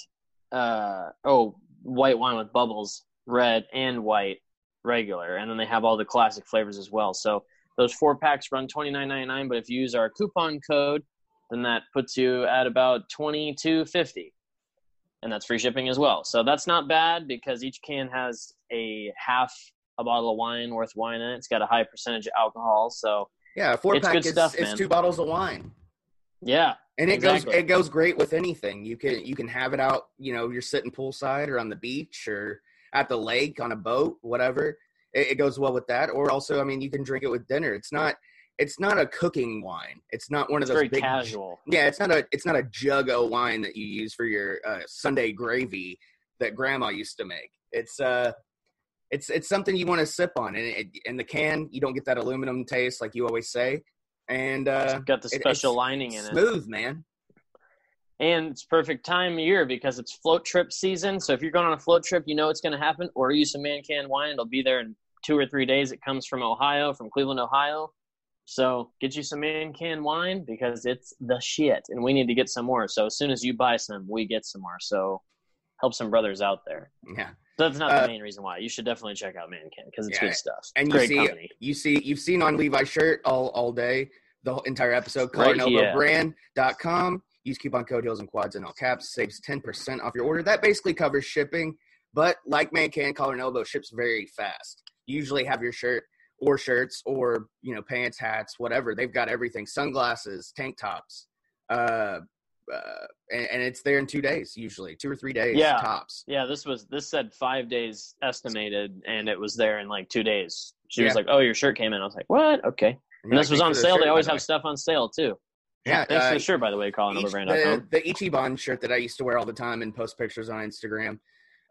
[SPEAKER 2] uh, oh, white wine with bubbles, red and white, regular, and then they have all the classic flavors as well. So those four packs run twenty nine ninety nine, but if you use our coupon code, then that puts you at about twenty two fifty, and that's free shipping as well. So that's not bad because each can has a half a bottle of wine worth wine in it. It's got a high percentage of alcohol, so
[SPEAKER 4] Yeah, four
[SPEAKER 2] It's
[SPEAKER 4] pack
[SPEAKER 2] good
[SPEAKER 4] is,
[SPEAKER 2] stuff,
[SPEAKER 4] is
[SPEAKER 2] man.
[SPEAKER 4] two bottles of wine.
[SPEAKER 2] yeah,
[SPEAKER 4] And it
[SPEAKER 2] Exactly.
[SPEAKER 4] goes it goes great with anything. You can you can have it out, you know, you're sitting poolside or on the beach or at the lake on a boat, whatever. It, it goes well with that. Or also, I mean, you can drink it with dinner. It's not it's not a cooking wine. It's not one of those
[SPEAKER 2] very
[SPEAKER 4] big
[SPEAKER 2] casual.
[SPEAKER 4] Yeah, it's not a it's not a jug of wine that you use for your uh, Sunday gravy that Grandma used to make. It's uh, it's it's something you want to sip on, and it, in the can you don't get that aluminum taste like you always say, and uh,
[SPEAKER 2] It's got the
[SPEAKER 4] it-
[SPEAKER 2] special
[SPEAKER 4] it's
[SPEAKER 2] lining in it.
[SPEAKER 4] smooth, man.
[SPEAKER 2] And it's perfect time of year because it's float trip season. So if you're going on a float trip, you know it's going to happen. Order you some Man Can wine. It'll be there in two or three days. It comes from Ohio, from Cleveland, Ohio. So get you some Man Can wine because it's the shit, and we need to get some more. So as soon as you buy some, we get some more. So help some brothers out there.
[SPEAKER 4] Yeah,
[SPEAKER 2] That's not
[SPEAKER 4] Uh,
[SPEAKER 2] the main reason why. You should definitely check out Man Can because it's
[SPEAKER 4] Yeah,
[SPEAKER 2] good stuff.
[SPEAKER 4] and you
[SPEAKER 2] Great
[SPEAKER 4] see
[SPEAKER 2] company.
[SPEAKER 4] you see you've seen on Levi's shirt all all day the whole entire episode.
[SPEAKER 2] Right
[SPEAKER 4] CollarAndElbowBrand.com. Use coupon code Heels and Quads in all caps. Saves ten percent off your order. That basically covers shipping. But like Man Can, Collar and Elbow ships very fast. You usually have your shirt or shirts or you know pants, hats, whatever. They've got everything: sunglasses, tank tops, uh, uh, and, and it's there in two days usually, two or three days
[SPEAKER 2] Yeah.
[SPEAKER 4] tops.
[SPEAKER 2] Yeah, this was this said five days estimated, and it was there in like two days. She was like, "Oh, your shirt came in." I was like, "What? Okay." And
[SPEAKER 4] you're
[SPEAKER 2] this was on sale.
[SPEAKER 4] shirt,
[SPEAKER 2] They always
[SPEAKER 4] the way."
[SPEAKER 2] have stuff on sale too.
[SPEAKER 4] Yeah,
[SPEAKER 2] Thanks for
[SPEAKER 4] uh,
[SPEAKER 2] the shirt, by the way, Colin
[SPEAKER 4] Each- the, the Ichiban shirt that I used to wear all the time and post pictures on Instagram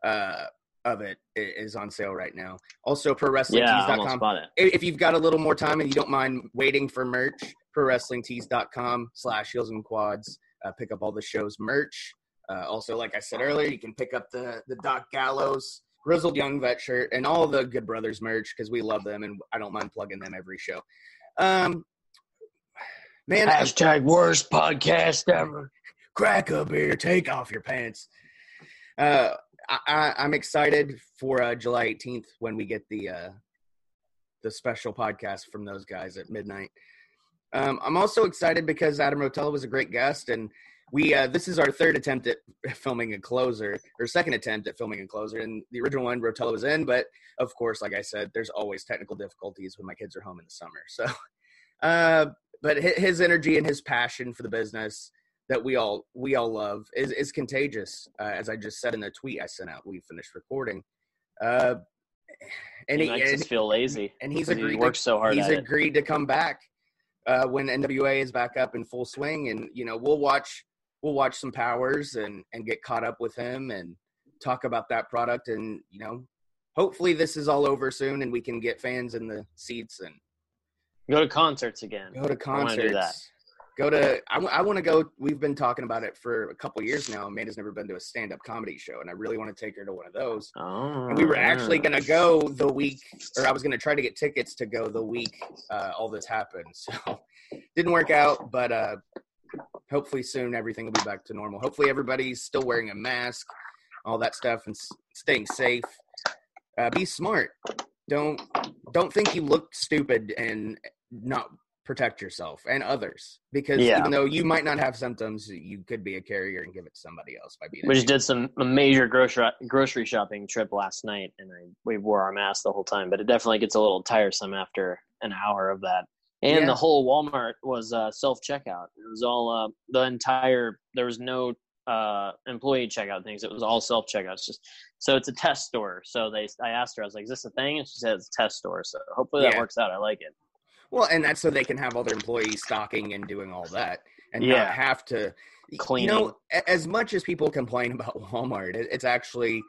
[SPEAKER 4] uh, of it is on sale right now. Also,
[SPEAKER 2] Yeah, I almost
[SPEAKER 4] ProWrestlingTees.com.
[SPEAKER 2] bought it.
[SPEAKER 4] If if you've got a little more time and you don't mind waiting for merch, ProWrestlingTees.com slash Heels and Quads. Uh, pick up all the show's merch. Uh, also, like I said earlier, you can pick up the the Doc Gallows Grizzled Young Vet shirt and all the Good Brothers merch because we love them and I don't mind plugging them every show. Um, man,
[SPEAKER 1] Hashtag worst podcast ever.
[SPEAKER 4] crack a beer, take off your pants. Uh, I, I'm excited for uh, July 18th when we get the uh, the special podcast from those guys at midnight. Um, I'm also excited because Adam Rotella was a great guest, and we uh, this is our third attempt at filming a closer or second attempt at filming a closer and the original one rotella was in but of course like i said there's always technical difficulties when my kids are home in the summer so uh, but his energy and his passion for the business that we all we all love is is contagious. Uh, as i just said in the tweet i sent out we finished recording uh,
[SPEAKER 2] and he, he makes and, us feel lazy
[SPEAKER 4] and he's agreed
[SPEAKER 2] he works
[SPEAKER 4] to,
[SPEAKER 2] so hard
[SPEAKER 4] he's agreed it. to come back uh, when nwa is back up in full swing. And you know we'll watch we'll watch some powers and and get caught up with him and talk about that product. And you know hopefully this is all over soon and we can get fans in the seats and
[SPEAKER 2] go to concerts again.
[SPEAKER 4] Go to concerts go to i, I want to go we've been talking about it for a couple years now amanda's never been to a stand-up comedy show and i really want to take her to one of those
[SPEAKER 2] oh,
[SPEAKER 4] and we were actually going to go the week or i was going to try to get tickets to go the week uh, all this happened so didn't work out but uh hopefully soon everything will be back to normal. Hopefully everybody's still wearing a mask, all that stuff, and staying safe. Uh, be smart. Don't don't think you look stupid and not protect yourself and others because yeah. even though you might not have symptoms, you could be a carrier and give it to somebody else by being.
[SPEAKER 2] We just did some a major grocery grocery shopping trip last night, and I we wore our mask the whole time. But it definitely gets a little tiresome after an hour of that and yeah. the whole Walmart was uh, self checkout. It was all uh, the entire. There was no uh, employee checkout things. It was all self checkouts. Just so it's a test store. So they, I asked her, I was like, "Is this a thing?" And she said, "It's a test store." So hopefully that yeah. works out. I like it.
[SPEAKER 4] Well, and that's so they can have all their employees stocking and doing all that, and yeah. not have to clean. You know, as much as people complain about Walmart, it's actually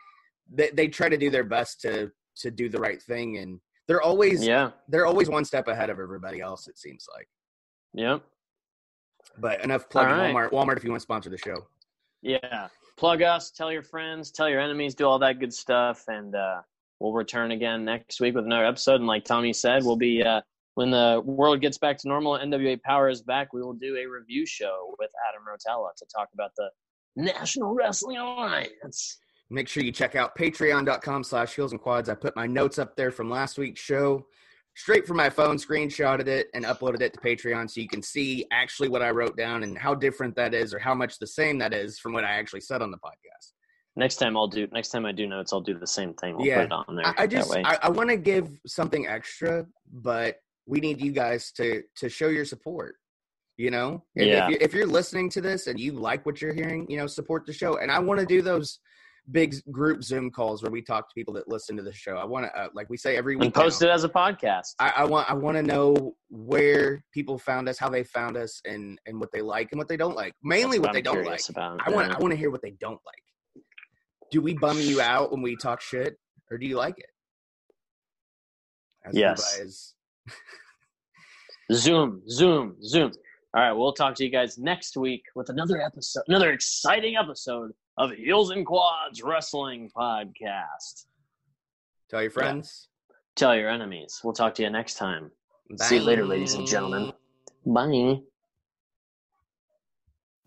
[SPEAKER 4] they, they try to do their best to to do the right thing and they're always yeah. They're always one step ahead of everybody else. It seems like.
[SPEAKER 2] Yep.
[SPEAKER 4] But enough plugging right. Walmart. Walmart, if you want to sponsor the show.
[SPEAKER 2] Yeah, plug us. Tell your friends. Tell your enemies. Do all that good stuff, and uh, we'll return again next week with another episode. And like Tommy said, we'll be uh, when the world gets back to normal. NWA Power is back. We will do a review show with Adam Rotella to talk about the National Wrestling Alliance.
[SPEAKER 4] Make sure you check out patreon.com slash heels and quads. I put my notes up there from last week's show. Straight from my phone screenshotted it and uploaded it to patreon so you can see actually what i wrote down and how different that is or how much the same that is from what i actually said on the podcast.
[SPEAKER 2] Next time i'll do next time i do notes i'll do the same thing. I'll yeah, put it on there
[SPEAKER 4] i, I just i, I want to give something extra but we need you guys to to show your support you know
[SPEAKER 2] yeah.
[SPEAKER 4] if, you, if you're listening to this and you like what you're hearing you know support the show and i want to do those big group Zoom calls where we talk to people that listen to the show. I want to, uh, like we say every week,
[SPEAKER 2] and post now, it as a podcast.
[SPEAKER 4] I, I want, I want to know where people found us, how they found us, and and what they like and what they don't like. Mainly what, what they don't like. About, I want, I want to hear what they don't like. Do we bum you out when we talk shit, or do you like it?
[SPEAKER 2] As yes. Zoom, zoom, zoom. All right, we'll talk to you guys next week with another episode, another exciting episode of Heels and Quads Wrestling Podcast.
[SPEAKER 4] Tell your friends.
[SPEAKER 2] Yeah. Tell your enemies. We'll talk to you next time. Bye. See you later, ladies and gentlemen. Bye.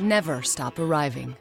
[SPEAKER 7] Never stop arriving.